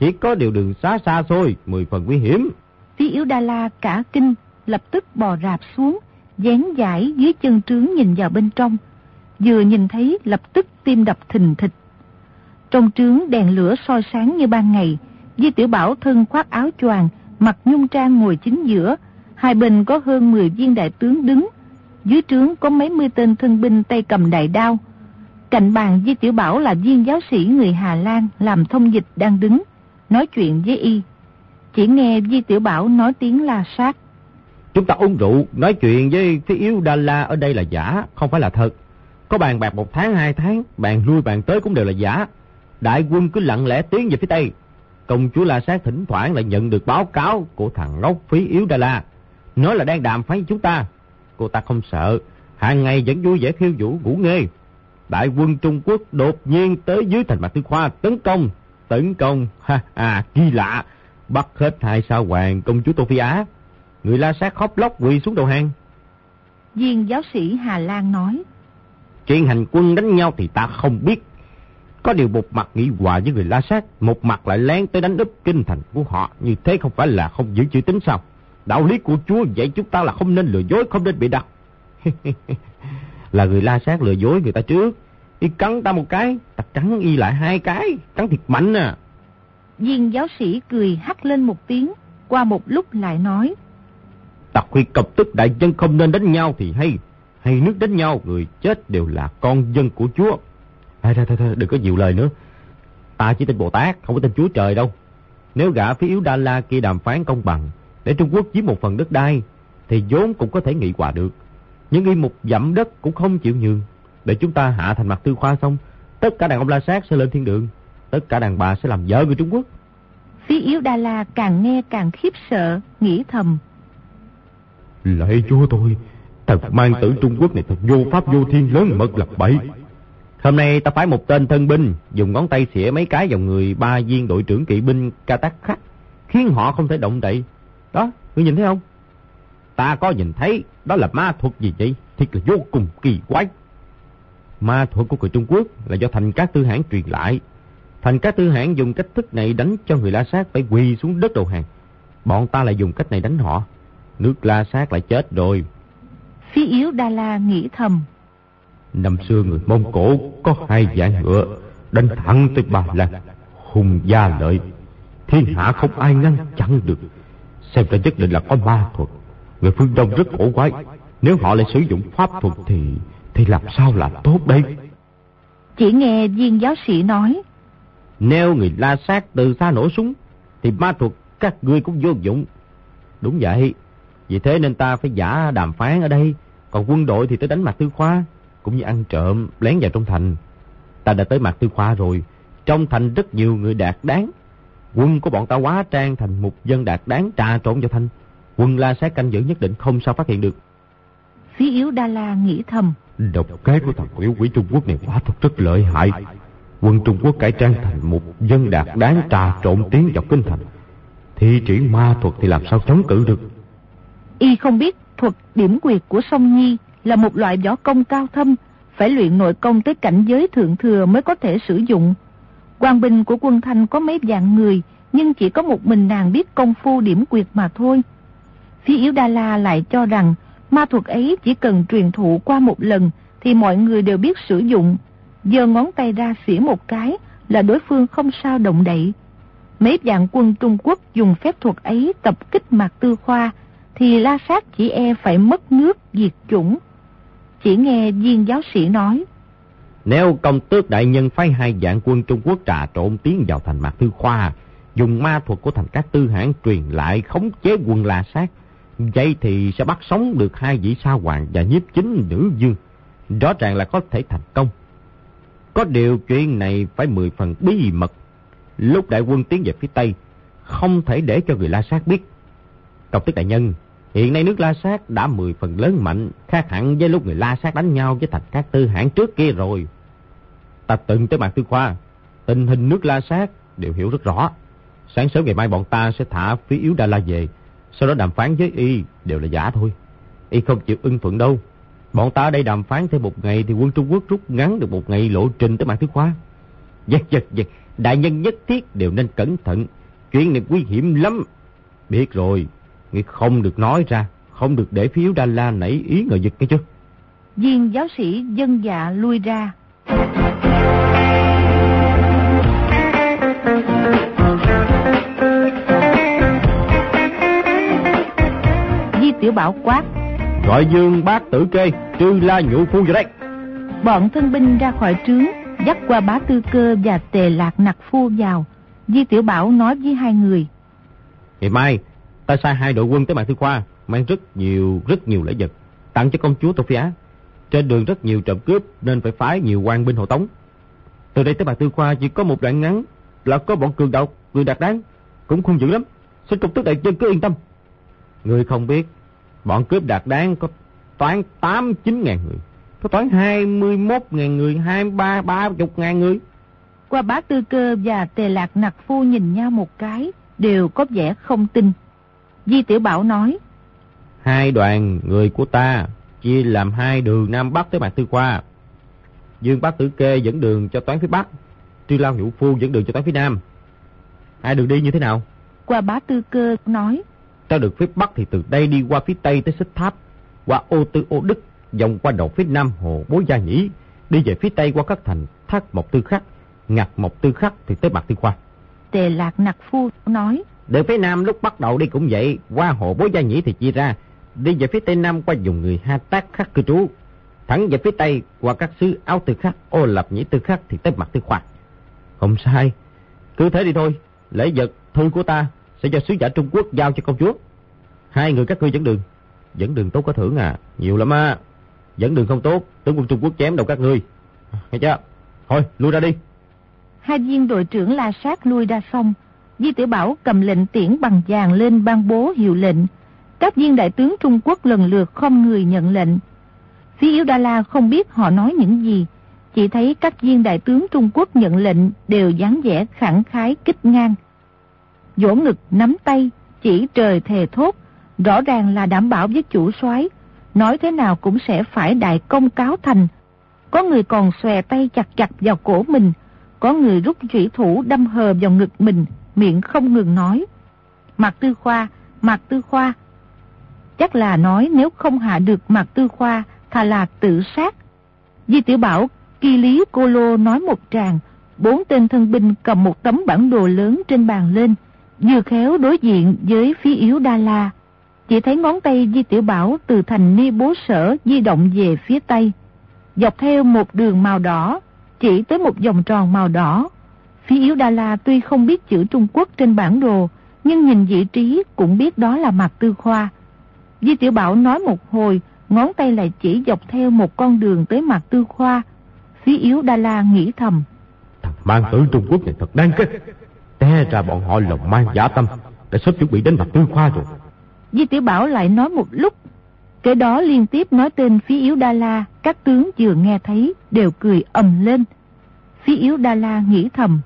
Chỉ có điều đường xá xa xôi, mười phần nguy hiểm. Phía Yếu Đa La cả kinh, lập tức bò rạp xuống, dán giải dưới chân trướng nhìn vào bên trong. Vừa nhìn thấy lập tức tim đập thình thịch. Trong trướng đèn lửa soi sáng như ban ngày, Di Tiểu Bảo thân khoác áo choàng, mặc nhung trang ngồi chính giữa, hai bên có hơn 10 viên đại tướng đứng, dưới trướng có mấy mươi tên thân binh tay cầm đại đao. Cạnh bàn Di Tiểu Bảo là viên giáo sĩ người Hà Lan làm thông dịch đang đứng, nói chuyện với y. Chỉ nghe Di Tiểu Bảo nói tiếng la sát. Chúng ta uống rượu, nói chuyện với phía yếu Đa La ở đây là giả, không phải là thật. Có bàn bạc một tháng, hai tháng, bàn lui bàn tới cũng đều là giả. Đại quân cứ lặng lẽ tiến về phía Tây. Công chúa La Sát thỉnh thoảng lại nhận được báo cáo của thằng ngốc phí yếu Đa La. Nói là đang đàm phán với chúng ta. Cô ta không sợ, hàng ngày vẫn vui vẻ khiêu vũ ngủ nghê. Đại quân Trung Quốc đột nhiên tới dưới thành Mạc Tư Khoa tấn công. Tấn công, ha à, kỳ lạ. Bắt hết hai sao hoàng công chúa Tô Phi Á. Người La Sát khóc lóc quỳ xuống đầu hàng. Viên giáo sĩ Hà Lan nói. Chuyện hành quân đánh nhau thì ta không biết. Có điều một mặt nghị hòa với người La Sát, một mặt lại lén tới đánh úp kinh thành của họ. Như thế không phải là không giữ chữ tính sao? Đạo lý của Chúa dạy chúng ta là không nên lừa dối, không nên bị đặt. *laughs* là người La Sát lừa dối người ta trước. Y cắn ta một cái, ta cắn y lại hai cái, cắn thiệt mạnh à. Viên giáo sĩ cười hắt lên một tiếng, qua một lúc lại nói. Ta khuyên cập tức đại dân không nên đánh nhau thì hay. Hay nước đánh nhau, người chết đều là con dân của Chúa. Thôi, thôi, thôi, đừng có nhiều lời nữa. Ta chỉ tin Bồ Tát, không có tin Chúa Trời đâu. Nếu gã phía yếu Đa La kia đàm phán công bằng, để Trung Quốc chiếm một phần đất đai, thì vốn cũng có thể nghị hòa được. Nhưng y một dặm đất cũng không chịu nhường. Để chúng ta hạ thành mặt tư khoa xong, tất cả đàn ông La Sát sẽ lên thiên đường. Tất cả đàn bà sẽ làm vợ người Trung Quốc. Phía yếu Đa La càng nghe càng khiếp sợ, nghĩ thầm. Lạy chúa tôi, thằng mang tử Trung Quốc này thật vô pháp vô thiên lớn mật lập bậy. Hôm nay ta phái một tên thân binh, dùng ngón tay xỉa mấy cái vào người ba viên đội trưởng kỵ binh ca tắc khắc, khiến họ không thể động đậy. Đó, ngươi nhìn thấy không? Ta có nhìn thấy, đó là ma thuật gì vậy? Thiệt là vô cùng kỳ quái. Ma thuật của người Trung Quốc là do thành các tư hãng truyền lại. Thành các tư hãng dùng cách thức này đánh cho người La Sát phải quỳ xuống đất đầu hàng. Bọn ta lại dùng cách này đánh họ. nước La Sát lại chết rồi. Phi yếu Đa La nghĩ thầm. Năm xưa người Mông Cổ có hai dạng ngựa đánh thẳng tới Ba Lan, hùng gia lợi. Thiên hạ không ai ngăn chặn được. Xem ra nhất định là có ma thuật. Người phương Đông rất cổ quái. Nếu họ lại sử dụng pháp thuật thì thì làm sao là tốt đây? Chỉ nghe viên giáo sĩ nói. Nếu người la sát từ xa nổ súng thì ma thuật các ngươi cũng vô dụng. Đúng vậy. Vì thế nên ta phải giả đàm phán ở đây. Còn quân đội thì tới đánh mặt tư khoa. Cũng như ăn trộm, lén vào trong thành. Ta đã tới mặt tư khoa rồi. Trong thành rất nhiều người đạt đáng. Quân của bọn ta quá trang thành một dân đạt đáng trà trộn vào thành. Quân la sát canh giữ nhất định không sao phát hiện được. Phí yếu Đa La nghĩ thầm. Độc kế của thằng quỷ quỷ Trung Quốc này quả thật rất lợi hại. Quân Trung Quốc cải trang thành một dân đạt đáng trà trộn tiến vào kinh thành. Thi triển ma thuật thì làm sao chống cự được. Y không biết thuật điểm quyệt của sông Nhi là một loại võ công cao thâm, phải luyện nội công tới cảnh giới thượng thừa mới có thể sử dụng. Quan binh của quân Thanh có mấy vạn người, nhưng chỉ có một mình nàng biết công phu điểm quyệt mà thôi. Phía Yếu Đa La lại cho rằng ma thuật ấy chỉ cần truyền thụ qua một lần thì mọi người đều biết sử dụng. Giờ ngón tay ra xỉa một cái là đối phương không sao động đậy. Mấy vạn quân Trung Quốc dùng phép thuật ấy tập kích Mạc Tư Khoa thì la sát chỉ e phải mất nước diệt chủng. Chỉ nghe viên giáo sĩ nói. Nếu công tước đại nhân phái hai dạng quân Trung Quốc trà trộn tiến vào thành Mạc Tư Khoa, dùng ma thuật của thành các tư hãng truyền lại khống chế quân la sát, vậy thì sẽ bắt sống được hai vị sa hoàng và nhiếp chính nữ dương. Rõ ràng là có thể thành công. Có điều chuyện này phải mười phần bí mật. Lúc đại quân tiến về phía Tây, không thể để cho người La Sát biết. Công tức đại nhân, hiện nay nước La Sát đã mười phần lớn mạnh, khác hẳn với lúc người La Sát đánh nhau với thành các tư hãng trước kia rồi. Ta từng tới Mạc Tư Khoa, tình hình nước La Sát đều hiểu rất rõ. Sáng sớm ngày mai bọn ta sẽ thả phí yếu Đa La về, sau đó đàm phán với y đều là giả thôi. Y không chịu ưng thuận đâu. Bọn ta ở đây đàm phán thêm một ngày thì quân Trung Quốc rút ngắn được một ngày lộ trình tới mạng Thứ Khoa. Giật giật giật, đại nhân nhất thiết đều nên cẩn thận. Chuyện này nguy hiểm lắm. Biết rồi, ngươi không được nói ra, không được để phiếu Đa La nảy ý ngờ giật cái chứ. Viên giáo sĩ dân dạ lui ra. Tiểu Bảo quát. Gọi dương bác tử kê, trư la nhũ phu vào đây. Bọn thân binh ra khỏi trướng, dắt qua bá tư cơ và tề lạc nặc phu vào. Di Tiểu Bảo nói với hai người. Ngày mai, ta sai hai đội quân tới Mạc Thư Khoa, mang rất nhiều, rất nhiều lễ vật, tặng cho công chúa Tô Phi Á. Trên đường rất nhiều trộm cướp nên phải phái nhiều quan binh hộ tống. Từ đây tới Mạc Thư Khoa chỉ có một đoạn ngắn là có bọn cường đạo, người đạt đáng, cũng không dữ lắm. Xin công tước đại nhân cứ yên tâm. Người không biết, bọn cướp đạt đáng có toán 8-9 ngàn người. Có toán 21 ngàn người, 23, 30 ngàn người. Qua bá tư cơ và tề lạc nặc phu nhìn nhau một cái, đều có vẻ không tin. Di Tiểu Bảo nói. Hai đoàn người của ta chia làm hai đường Nam Bắc tới Mạc Tư Khoa. Dương Bác Tử Kê dẫn đường cho toán phía Bắc, Tri Lao Hữu Phu dẫn đường cho toán phía Nam. Hai đường đi như thế nào? Qua bá tư cơ nói. Ta được phía Bắc thì từ đây đi qua phía Tây tới Xích Tháp, qua ô tư ô Đức, vòng qua đầu phía Nam hồ Bố Gia Nhĩ, đi về phía Tây qua các thành Thác Mộc Tư Khắc, Ngạc Mộc Tư Khắc thì tới Mạc Tư Khoa. Tề Lạc Nặc Phu nói. Đường phía Nam lúc bắt đầu đi cũng vậy, qua hồ Bố Gia Nhĩ thì chia ra, đi về phía Tây Nam qua vùng người Ha Tác Khắc cư trú, thẳng về phía Tây qua các xứ Áo Tư Khắc, Ô Lập Nhĩ Tư Khắc thì tới Mạc Tư Khoa. Không sai, cứ thế đi thôi, lễ vật thư của ta sẽ cho sứ giả Trung Quốc giao cho công chúa. Hai người các ngươi dẫn đường. Dẫn đường tốt có thưởng à, nhiều lắm á. Dẫn đường không tốt, tướng quân Trung Quốc chém đầu các ngươi. Nghe chưa? Thôi, lui ra đi. Hai viên đội trưởng la sát lui ra xong. Di Tiểu Bảo cầm lệnh tiễn bằng vàng lên ban bố hiệu lệnh. Các viên đại tướng Trung Quốc lần lượt không người nhận lệnh. Phía Yếu Đa La không biết họ nói những gì. Chỉ thấy các viên đại tướng Trung Quốc nhận lệnh đều dáng vẻ khẳng khái kích ngang. Vỗ ngực nắm tay, chỉ trời thề thốt, rõ ràng là đảm bảo với chủ soái nói thế nào cũng sẽ phải đại công cáo thành. Có người còn xòe tay chặt chặt vào cổ mình, có người rút thủy thủ đâm hờ vào ngực mình, miệng không ngừng nói. Mạc Tư Khoa, Mạc Tư Khoa. Chắc là nói nếu không hạ được mặt tư khoa, thà là tự sát. Di Tiểu Bảo, kỳ lý cô lô nói một tràng, bốn tên thân binh cầm một tấm bản đồ lớn trên bàn lên, vừa khéo đối diện với phía yếu Đa La. Chỉ thấy ngón tay Di Tiểu Bảo từ thành ni bố sở di động về phía tây, dọc theo một đường màu đỏ, chỉ tới một vòng tròn màu đỏ. Phía yếu Đa La tuy không biết chữ Trung Quốc trên bản đồ, nhưng nhìn vị trí cũng biết đó là mặt tư khoa. Di Tiểu Bảo nói một hồi, ngón tay lại chỉ dọc theo một con đường tới mặt tư khoa. Phía yếu Đa La nghĩ thầm. Thằng mang tử Trung Quốc này thật đáng kết. Té ra bọn họ lòng mang giả tâm, đã sớm chuẩn bị đến mặt tư khoa rồi. Di Tiểu Bảo lại nói một lúc. Cái đó liên tiếp nói tên phía yếu Đa La, các tướng vừa nghe thấy đều cười ầm lên. Phía yếu Đa La nghĩ thầm.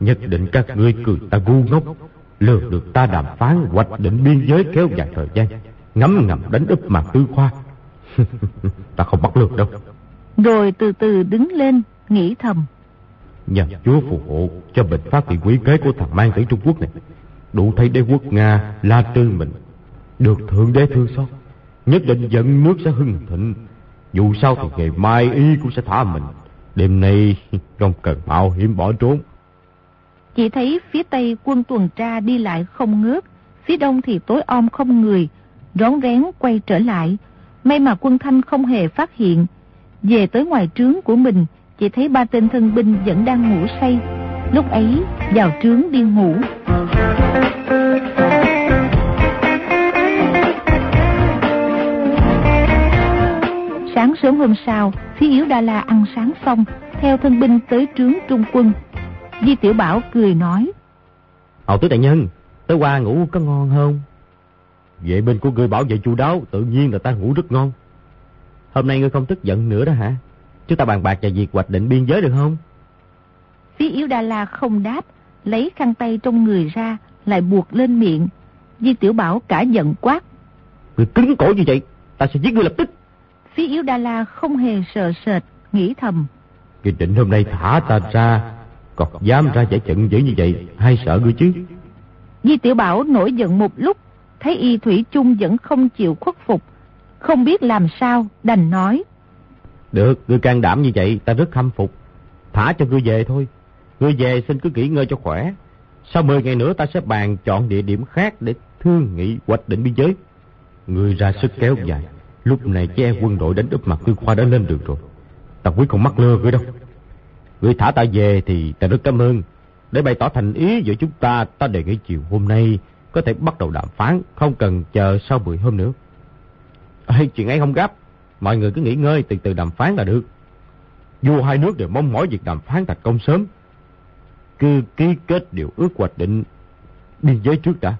Nhất định các ngươi cười ta ngu ngốc, lừa được ta đàm phán hoạch định biên giới kéo dài thời gian, ngấm ngầm đánh úp mặt tư khoa. *laughs* ta không bắt lượt đâu. Rồi từ từ đứng lên, nghĩ thầm. Nhờ Chúa phù hộ cho bệnh phát hiện quý kế của thằng mang tử Trung Quốc này. Đủ thấy đế quốc Nga la tư mình. Được thượng đế thương xót. Nhất định dẫn nước sẽ hưng thịnh. Dù sao thì ngày mai y cũng sẽ thả mình. Đêm nay không cần mạo hiểm bỏ trốn. Chỉ thấy phía tây quân tuần tra đi lại không ngớt. Phía đông thì tối om không người. Rón rén quay trở lại. May mà quân thanh không hề phát hiện. Về tới ngoài trướng của mình chỉ thấy ba tên thân binh vẫn đang ngủ say. Lúc ấy vào trướng đi ngủ. Sáng sớm hôm sau, phía Yếu Đa La ăn sáng xong, theo thân binh tới trướng trung quân. Di Tiểu Bảo cười nói. Hầu tứ đại nhân, tới qua ngủ có ngon không? Vệ binh của người bảo vệ chu đáo, tự nhiên là ta ngủ rất ngon. Hôm nay ngươi không tức giận nữa đó hả? Chúng ta bàn bạc về việc hoạch định biên giới được không? Phía Yếu Đà La không đáp, lấy khăn tay trong người ra, lại buộc lên miệng. Di Tiểu Bảo cả giận quát. Người cứng cổ như vậy, ta sẽ giết ngươi lập tức. Phía Yếu Đà La không hề sợ sệt, nghĩ thầm. Kỳ định hôm nay thả ta ra, còn dám ra giải trận dữ như vậy, hay sợ ngươi chứ? Di Tiểu Bảo nổi giận một lúc, thấy y thủy chung vẫn không chịu khuất phục. Không biết làm sao, đành nói. Được, ngươi can đảm như vậy, ta rất khâm phục. Thả cho ngươi về thôi. Ngươi về xin cứ nghỉ ngơi cho khỏe. Sau 10 ngày nữa ta sẽ bàn chọn địa điểm khác để thương nghị hoạch định biên giới. Ngươi ra sức kéo dài. Lúc này che quân đội đánh úp mặt ngươi khoa đã lên được rồi. Ta quyết không mắc lừa ngươi đâu. Ngươi thả ta về thì ta rất cảm ơn. Để bày tỏ thành ý giữa chúng ta, ta đề nghị chiều hôm nay có thể bắt đầu đàm phán, không cần chờ sau 10 hôm nữa. Ê, chuyện ấy không gấp. Mọi người cứ nghỉ ngơi từ từ đàm phán là được. Vua hai nước đều mong mỏi việc đàm phán thành công sớm. Cứ ký kết điều ước hoạch định biên giới trước đã,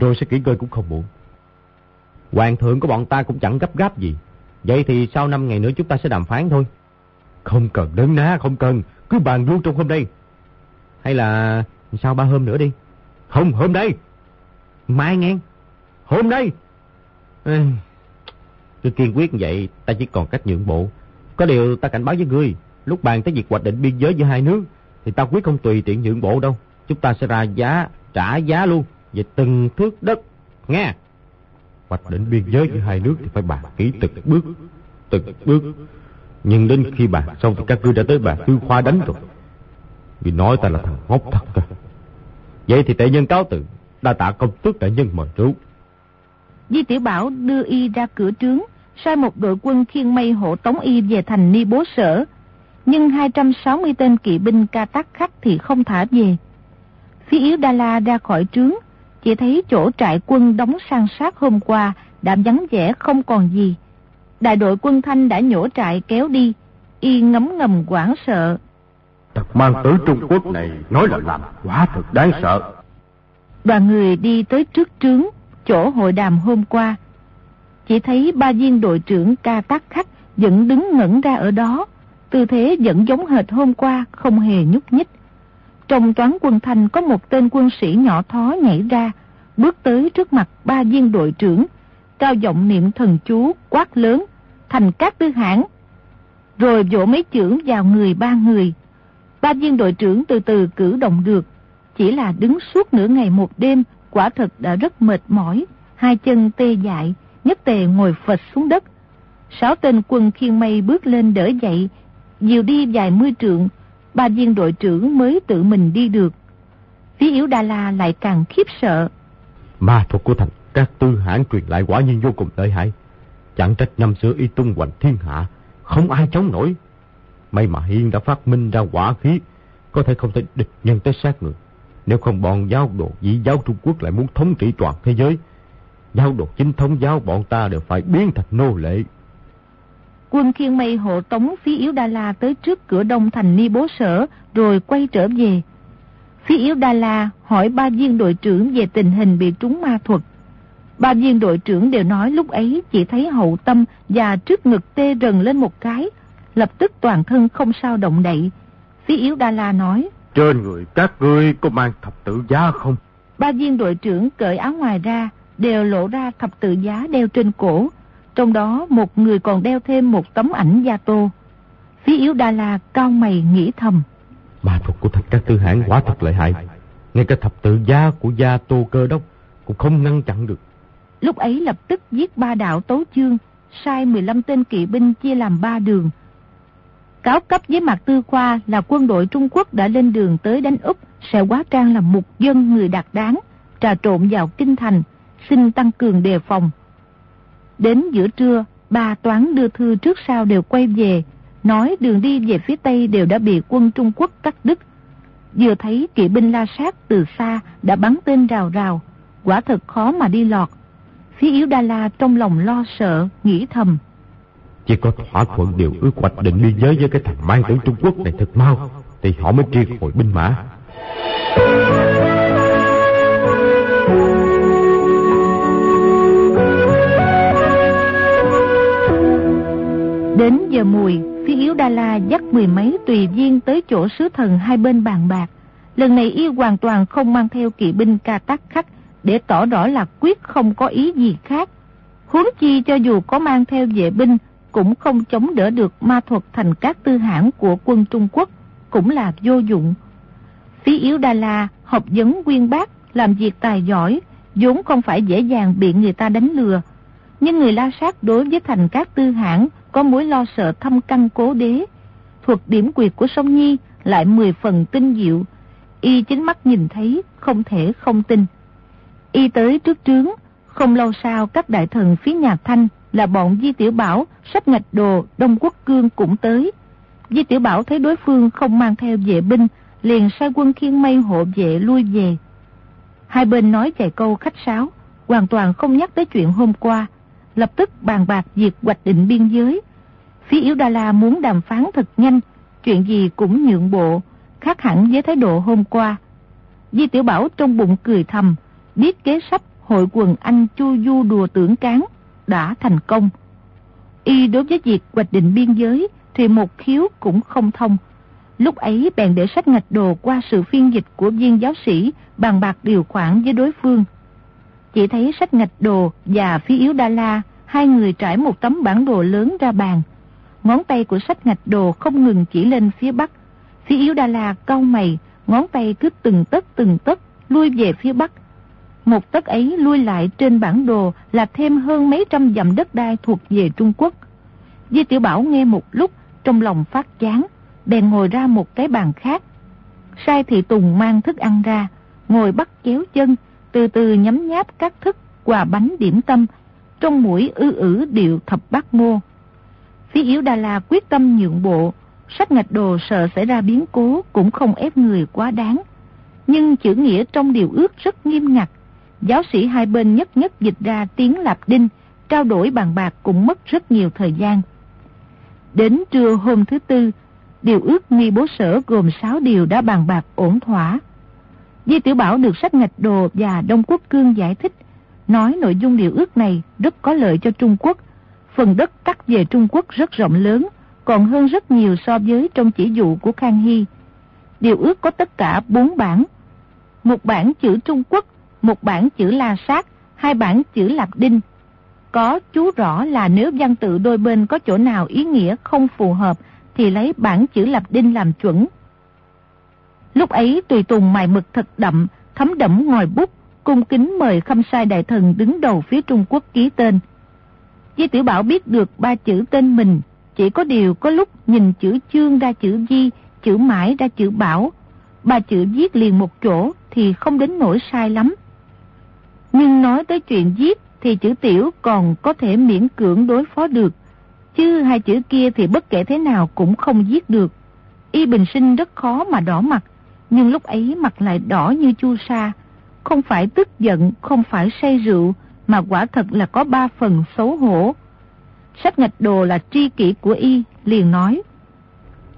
rồi sẽ nghỉ ngơi cũng không muộn. Hoàng thượng của bọn ta cũng chẳng gấp gáp gì. Vậy thì sau năm ngày nữa chúng ta sẽ đàm phán thôi. Không cần đớn ná, không cần. Cứ bàn luôn trong hôm nay. Hay là sau ba hôm nữa đi. Không, hôm nay. Mai nghe. Hôm nay. Ừ. Tôi kiên quyết vậy, ta chỉ còn cách nhượng bộ. Có điều ta cảnh báo với ngươi, lúc bàn tới việc hoạch định biên giới giữa hai nước, thì ta quyết không tùy tiện nhượng bộ đâu. Chúng ta sẽ ra giá, trả giá luôn, về từng thước đất. Nghe! Hoạch định biên giới giữa hai nước thì phải bàn kỹ từng bước, từng bước. Nhưng đến khi bàn xong thì các ngươi đã tới bàn tư khoa đánh rồi. Vì nói ta là thằng ngốc thật cơ. Vậy thì tệ nhân cáo từ, đa tạ công tước đại nhân mời rượu. Di Tiểu Bảo đưa y ra cửa trướng, sai một đội quân khiêng mây hộ tống y về thành Ni Bố Sở. Nhưng 260 tên kỵ binh ca tắc khắc thì không thả về. Phía yếu Đa La ra khỏi trướng, chỉ thấy chỗ trại quân đóng sang sát hôm qua đã vắng vẻ không còn gì. Đại đội quân Thanh đã nhổ trại kéo đi, y ngấm ngầm quảng sợ. Thật mang tới Trung Quốc này nói là làm quá thật đáng sợ. Đoàn người đi tới trước trướng, chỗ hội đàm hôm qua. Chỉ thấy ba viên đội trưởng ca tác khách vẫn đứng ngẩn ra ở đó, tư thế vẫn giống hệt hôm qua, không hề nhúc nhích. Trong toán quân thành có một tên quân sĩ nhỏ thó nhảy ra, bước tới trước mặt ba viên đội trưởng, cao giọng niệm thần chú, quát lớn, thành các tư hãng. Rồi vỗ mấy chưởng vào người ba người. Ba viên đội trưởng từ từ cử động được, chỉ là đứng suốt nửa ngày một đêm quả thực đã rất mệt mỏi, hai chân tê dại, nhất tề ngồi phật xuống đất. Sáu tên quân khiên mây bước lên đỡ dậy, dìu đi vài mươi trượng, ba viên đội trưởng mới tự mình đi được. Phía yếu đa La lại càng khiếp sợ. Ma thuật của thằng các tư hãn truyền lại quả nhiên vô cùng lợi hại. Chẳng trách năm xưa y tung hoành thiên hạ, không ai chống nổi. May mà Hiên đã phát minh ra quả khí, có thể không thể địch nhân tới sát người. Nếu không bọn giáo đồ dĩ giáo Trung Quốc lại muốn thống trị toàn thế giới, giáo đồ chính thống giáo bọn ta đều phải biến thành nô lệ. Quân khiên mây hộ tống phía yếu Đa La tới trước cửa đông thành Ni Bố Sở, rồi quay trở về. Phía yếu Đa La hỏi ba viên đội trưởng về tình hình bị trúng ma thuật. Ba viên đội trưởng đều nói lúc ấy chỉ thấy hậu tâm và trước ngực tê rần lên một cái, lập tức toàn thân không sao động đậy. Phía yếu Đa La nói, Trên người các ngươi có mang thập tự giá không? Ba viên đội trưởng cởi áo ngoài ra, đều lộ ra thập tự giá đeo trên cổ. Trong đó một người còn đeo thêm một tấm ảnh gia tô. Phía yếu Đa La cao mày nghĩ thầm. Ma thuật của thạch các tư hãng quá thật lợi hại. Ngay cả thập tự giá của gia tô cơ đốc cũng không ngăn chặn được. Lúc ấy lập tức giết ba đạo tấu chương, sai 15 tên kỵ binh chia làm ba đường. Cáo cấp với Mạc Tư Khoa là quân đội Trung Quốc đã lên đường tới đánh Úc, sẽ quá trang là mục dân người đạt đáng, trà trộn vào kinh thành, xin tăng cường đề phòng. Đến giữa trưa, ba toán đưa thư trước sau đều quay về, nói đường đi về phía Tây đều đã bị quân Trung Quốc cắt đứt. Vừa thấy kỵ binh la sát từ xa đã bắn tên rào rào, quả thật khó mà đi lọt. Phía yếu Đa La trong lòng lo sợ, nghĩ thầm. Chỉ có thỏa thuận điều ước hoạch định biên giới với cái thằng mang tử Trung Quốc này thật mau, thì họ mới triệt hồi binh mã. Đến giờ mùi, phía yếu Đa La dắt mười mấy tùy viên tới chỗ sứ thần hai bên bàn bạc. Lần này y hoàn toàn không mang theo kỵ binh ca tắc khắc để tỏ rõ là quyết không có ý gì khác. Huống chi cho dù có mang theo vệ binh cũng không chống đỡ được ma thuật thành các tư hãng của quân Trung Quốc, cũng là vô dụng. Phí yếu đa La học vấn quyên bác, làm việc tài giỏi, vốn không phải dễ dàng bị người ta đánh lừa. Nhưng người La Sát đối với thành các tư hãng có mối lo sợ thâm căn cố đế. Thuật điểm quyệt của Sông Nhi lại mười phần tinh diệu. Y chính mắt nhìn thấy, không thể không tin. Y tới trước trướng, không lâu sau các đại thần phía nhà Thanh là bọn Di Tiểu Bảo, Sách Ngạch Đồ, Đông Quốc Cương cũng tới. Di Tiểu Bảo thấy đối phương không mang theo vệ binh, liền sai quân khiên mây hộ vệ lui về. Hai bên nói vài câu khách sáo, hoàn toàn không nhắc tới chuyện hôm qua, lập tức bàn bạc việc hoạch định biên giới. Phía Yếu Đa La muốn đàm phán thật nhanh, chuyện gì cũng nhượng bộ, khác hẳn với thái độ hôm qua. Di Tiểu Bảo trong bụng cười thầm, biết kế sách hội quần anh chu du đùa tưởng cán đã thành công. Y đối với việc hoạch định biên giới thì một khiếu cũng không thông. Lúc ấy bèn để sách ngạch đồ qua sự phiên dịch của viên giáo sĩ bàn bạc điều khoản với đối phương. Chỉ thấy sách ngạch đồ và phía yếu Đa La, hai người trải một tấm bản đồ lớn ra bàn. Ngón tay của sách ngạch đồ không ngừng chỉ lên phía bắc. Phía yếu đà La cau mày, ngón tay cứ từng tấc từng tấc lui về phía bắc một tấc ấy lui lại trên bản đồ là thêm hơn mấy trăm dặm đất đai thuộc về Trung Quốc. Di Tiểu Bảo nghe một lúc, trong lòng phát chán, bèn ngồi ra một cái bàn khác. Sai Thị Tùng mang thức ăn ra, ngồi bắt kéo chân, từ từ nhấm nháp các thức quà bánh điểm tâm, trong mũi ư ử điệu thập bát mô Tí Yếu Đà La quyết tâm nhượng bộ, sách ngạch đồ sợ xảy ra biến cố cũng không ép người quá đáng. Nhưng chữ nghĩa trong điều ước rất nghiêm ngặt, giáo sĩ hai bên nhất nhất dịch ra tiếng Lạp Đinh, trao đổi bàn bạc cũng mất rất nhiều thời gian. Đến trưa hôm thứ tư, điều ước nghi bố sở gồm 6 điều đã bàn bạc ổn thỏa. Di Tiểu Bảo được sách ngạch đồ và Đông Quốc Cương giải thích, nói nội dung điều ước này rất có lợi cho Trung Quốc. Phần đất cắt về Trung Quốc rất rộng lớn, còn hơn rất nhiều so với trong chỉ dụ của Khang Hy. Điều ước có tất cả 4 bản. Một bản chữ Trung Quốc một bản chữ La Sát, hai bản chữ Lạp Đinh. Có chú rõ là nếu văn tự đôi bên có chỗ nào ý nghĩa không phù hợp thì lấy bản chữ Lạp Đinh làm chuẩn. Lúc ấy Tùy Tùng mài mực thật đậm, thấm đẫm ngòi bút, cung kính mời khâm sai đại thần đứng đầu phía Trung Quốc ký tên. Di Tiểu Bảo biết được ba chữ tên mình, chỉ có điều có lúc nhìn chữ chương ra chữ di, chữ mãi ra chữ bảo. Ba chữ viết liền một chỗ thì không đến nỗi sai lắm. Nhưng nói tới chuyện viết thì chữ tiểu còn có thể miễn cưỡng đối phó được. Chứ hai chữ kia thì bất kể thế nào cũng không viết được. Y bình sinh rất khó mà đỏ mặt, nhưng lúc ấy mặt lại đỏ như chu sa. Không phải tức giận, không phải say rượu, mà quả thật là có ba phần xấu hổ. Sách ngạch đồ là tri kỷ của Y, liền nói.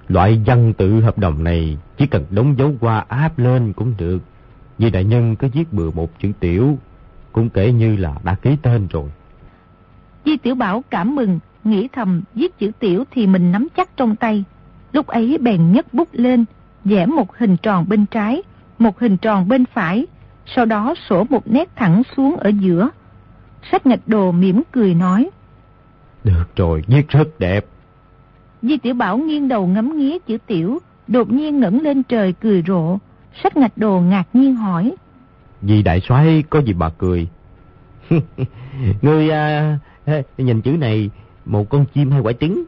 Loại văn tự hợp đồng này chỉ cần đóng dấu qua áp lên cũng được. Vì đại nhân có viết bừa một chữ tiểu, cũng kể như là đã ký tên rồi. Di Tiểu Bảo cảm mừng, nghĩ thầm viết chữ tiểu thì mình nắm chắc trong tay. Lúc ấy bèn nhấc bút lên, vẽ một hình tròn bên trái, một hình tròn bên phải, sau đó sổ một nét thẳng xuống ở giữa. Sách nghịch đồ mỉm cười nói. Được rồi, viết rất đẹp. Di Tiểu Bảo nghiêng đầu ngắm nghía chữ tiểu, đột nhiên ngẩng lên trời cười rộ. Sách ngạch đồ ngạc nhiên hỏi. Vì đại soái có gì bà cười? *laughs* Ngươi à, nhìn chữ này, một con chim hay quả trứng?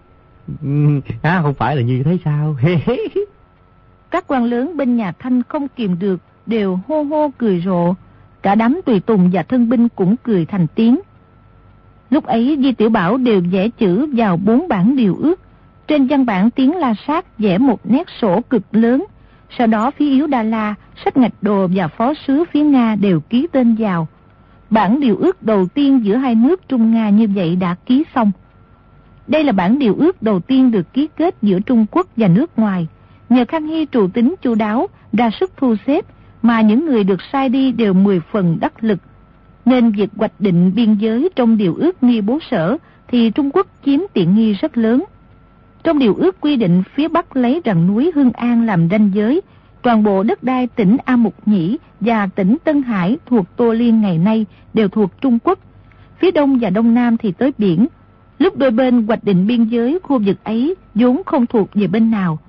À, không phải là như thế sao? *laughs* Các quan lớn bên nhà Thanh không kìm được, đều hô hô cười rộ. Cả đám tùy tùng và thân binh cũng cười thành tiếng. Lúc ấy Di Tiểu Bảo đều vẽ chữ vào bốn bản điều ước. Trên văn bản tiếng La Sát vẽ một nét sổ cực lớn. Sau đó phía Yếu Đa La, Sách Ngạch Đồ và Phó Sứ phía Nga đều ký tên vào. Bản điều ước đầu tiên giữa hai nước Trung Nga như vậy đã ký xong. Đây là bản điều ước đầu tiên được ký kết giữa Trung Quốc và nước ngoài. Nhờ Khang Hy trụ tính chu đáo, ra sức thu xếp, mà những người được sai đi đều mười phần đắc lực. Nên việc hoạch định biên giới trong điều ước nghi bố sở thì Trung Quốc chiếm tiện nghi rất lớn. Trong điều ước quy định phía Bắc lấy rằng núi Hương An làm ranh giới, toàn bộ đất đai tỉnh A Mục Nhĩ và tỉnh Tân Hải thuộc Tô Liên ngày nay đều thuộc Trung Quốc. Phía Đông và Đông Nam thì tới biển. Lúc đôi bên hoạch định biên giới khu vực ấy vốn không thuộc về bên nào.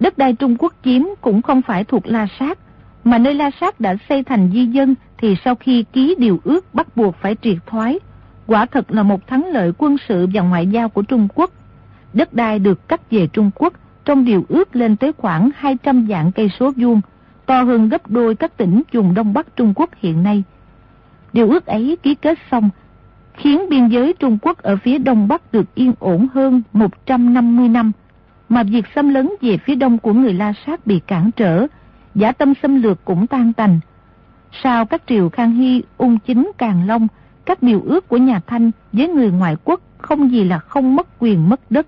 Đất đai Trung Quốc chiếm cũng không phải thuộc La Sát, mà nơi La Sát đã xây thành di dân thì sau khi ký điều ước bắt buộc phải triệt thoái. Quả thật là một thắng lợi quân sự và ngoại giao của Trung Quốc. Đất đai được cắt về Trung Quốc trong điều ước lên tới khoảng 200 vạn cây số vuông, to hơn gấp đôi các tỉnh vùng Đông Bắc Trung Quốc hiện nay. Điều ước ấy ký kết xong, khiến biên giới Trung Quốc ở phía Đông Bắc được yên ổn hơn 150 năm, mà việc xâm lấn về phía đông của người La Sát bị cản trở, giả tâm xâm lược cũng tan tành. Sau các triều Khang Hy, Ung Chính, Càng Long, các điều ước của nhà Thanh với người ngoại quốc không gì là không mất quyền mất đất.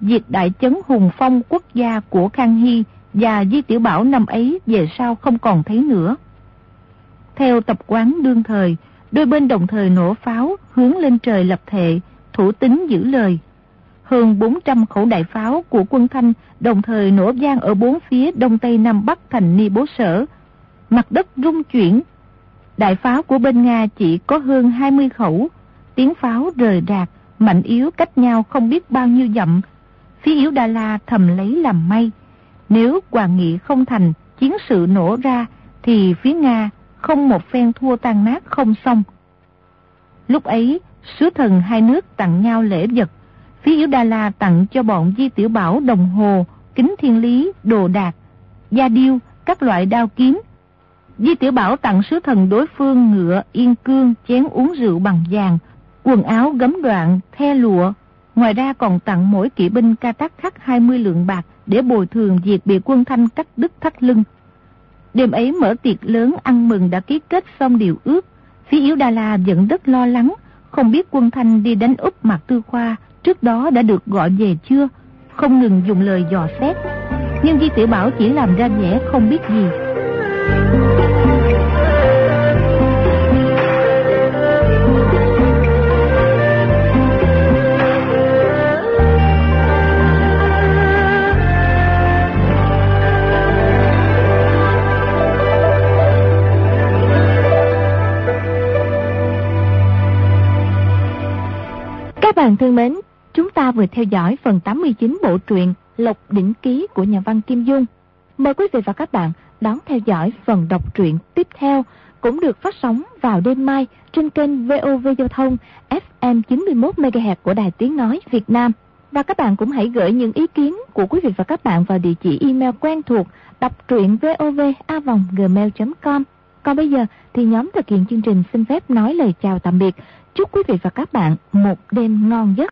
Việc đại chấn hùng phong quốc gia của Khang Hy và Di Tiểu Bảo năm ấy về sau không còn thấy nữa. Theo tập quán đương thời, đôi bên đồng thời nổ pháo hướng lên trời lập thệ, thủ tính giữ lời. Hơn 400 khẩu đại pháo của quân Thanh đồng thời nổ vang ở bốn phía đông tây nam bắc thành Ni Bố Sở. Mặt đất rung chuyển. Đại pháo của bên Nga chỉ có hơn 20 khẩu. Tiếng pháo rời rạc, mạnh yếu cách nhau không biết bao nhiêu dặm. Phía yếu Đà La thầm lấy làm may. Nếu Hoàng Nghị không thành, chiến sự nổ ra, thì phía Nga không một phen thua tan nát không xong. Lúc ấy, sứ thần hai nước tặng nhau lễ vật. Phía Yếu Đà La tặng cho bọn Di Tiểu Bảo đồng hồ, kính thiên lý, đồ đạc, gia điêu, các loại đao kiếm. Di Tiểu Bảo tặng sứ thần đối phương ngựa, yên cương, chén uống rượu bằng vàng, quần áo gấm đoạn, the lụa. Ngoài ra còn tặng mỗi kỵ binh ca tắc khắc 20 lượng bạc để bồi thường việc bị quân thanh cắt đứt thắt lưng. Đêm ấy mở tiệc lớn ăn mừng đã ký kết xong điều ước. Phía Yếu Đà La vẫn rất lo lắng, không biết quân thanh đi đánh úp mặt Tư Khoa trước đó đã được gọi về chưa, không ngừng dùng lời dò xét. Nhưng Di Tiểu Bảo chỉ làm ra vẻ không biết gì. Các bạn thân mến, chúng ta vừa theo dõi phần 89 bộ truyện Lộc Đỉnh Ký của nhà văn Kim Dung. Mời quý vị và các bạn đón theo dõi phần đọc truyện tiếp theo, cũng được phát sóng vào đêm mai trên kênh VOV Giao thông FM 91MHz của Đài Tiếng Nói Việt Nam. Và các bạn cũng hãy gửi những ý kiến của quý vị và các bạn vào địa chỉ email quen thuộc đọc truyện vovavonggmail.com. Còn bây giờ thì nhóm thực hiện chương trình xin phép nói lời chào tạm biệt. Chúc quý vị và các bạn một đêm ngon giấc.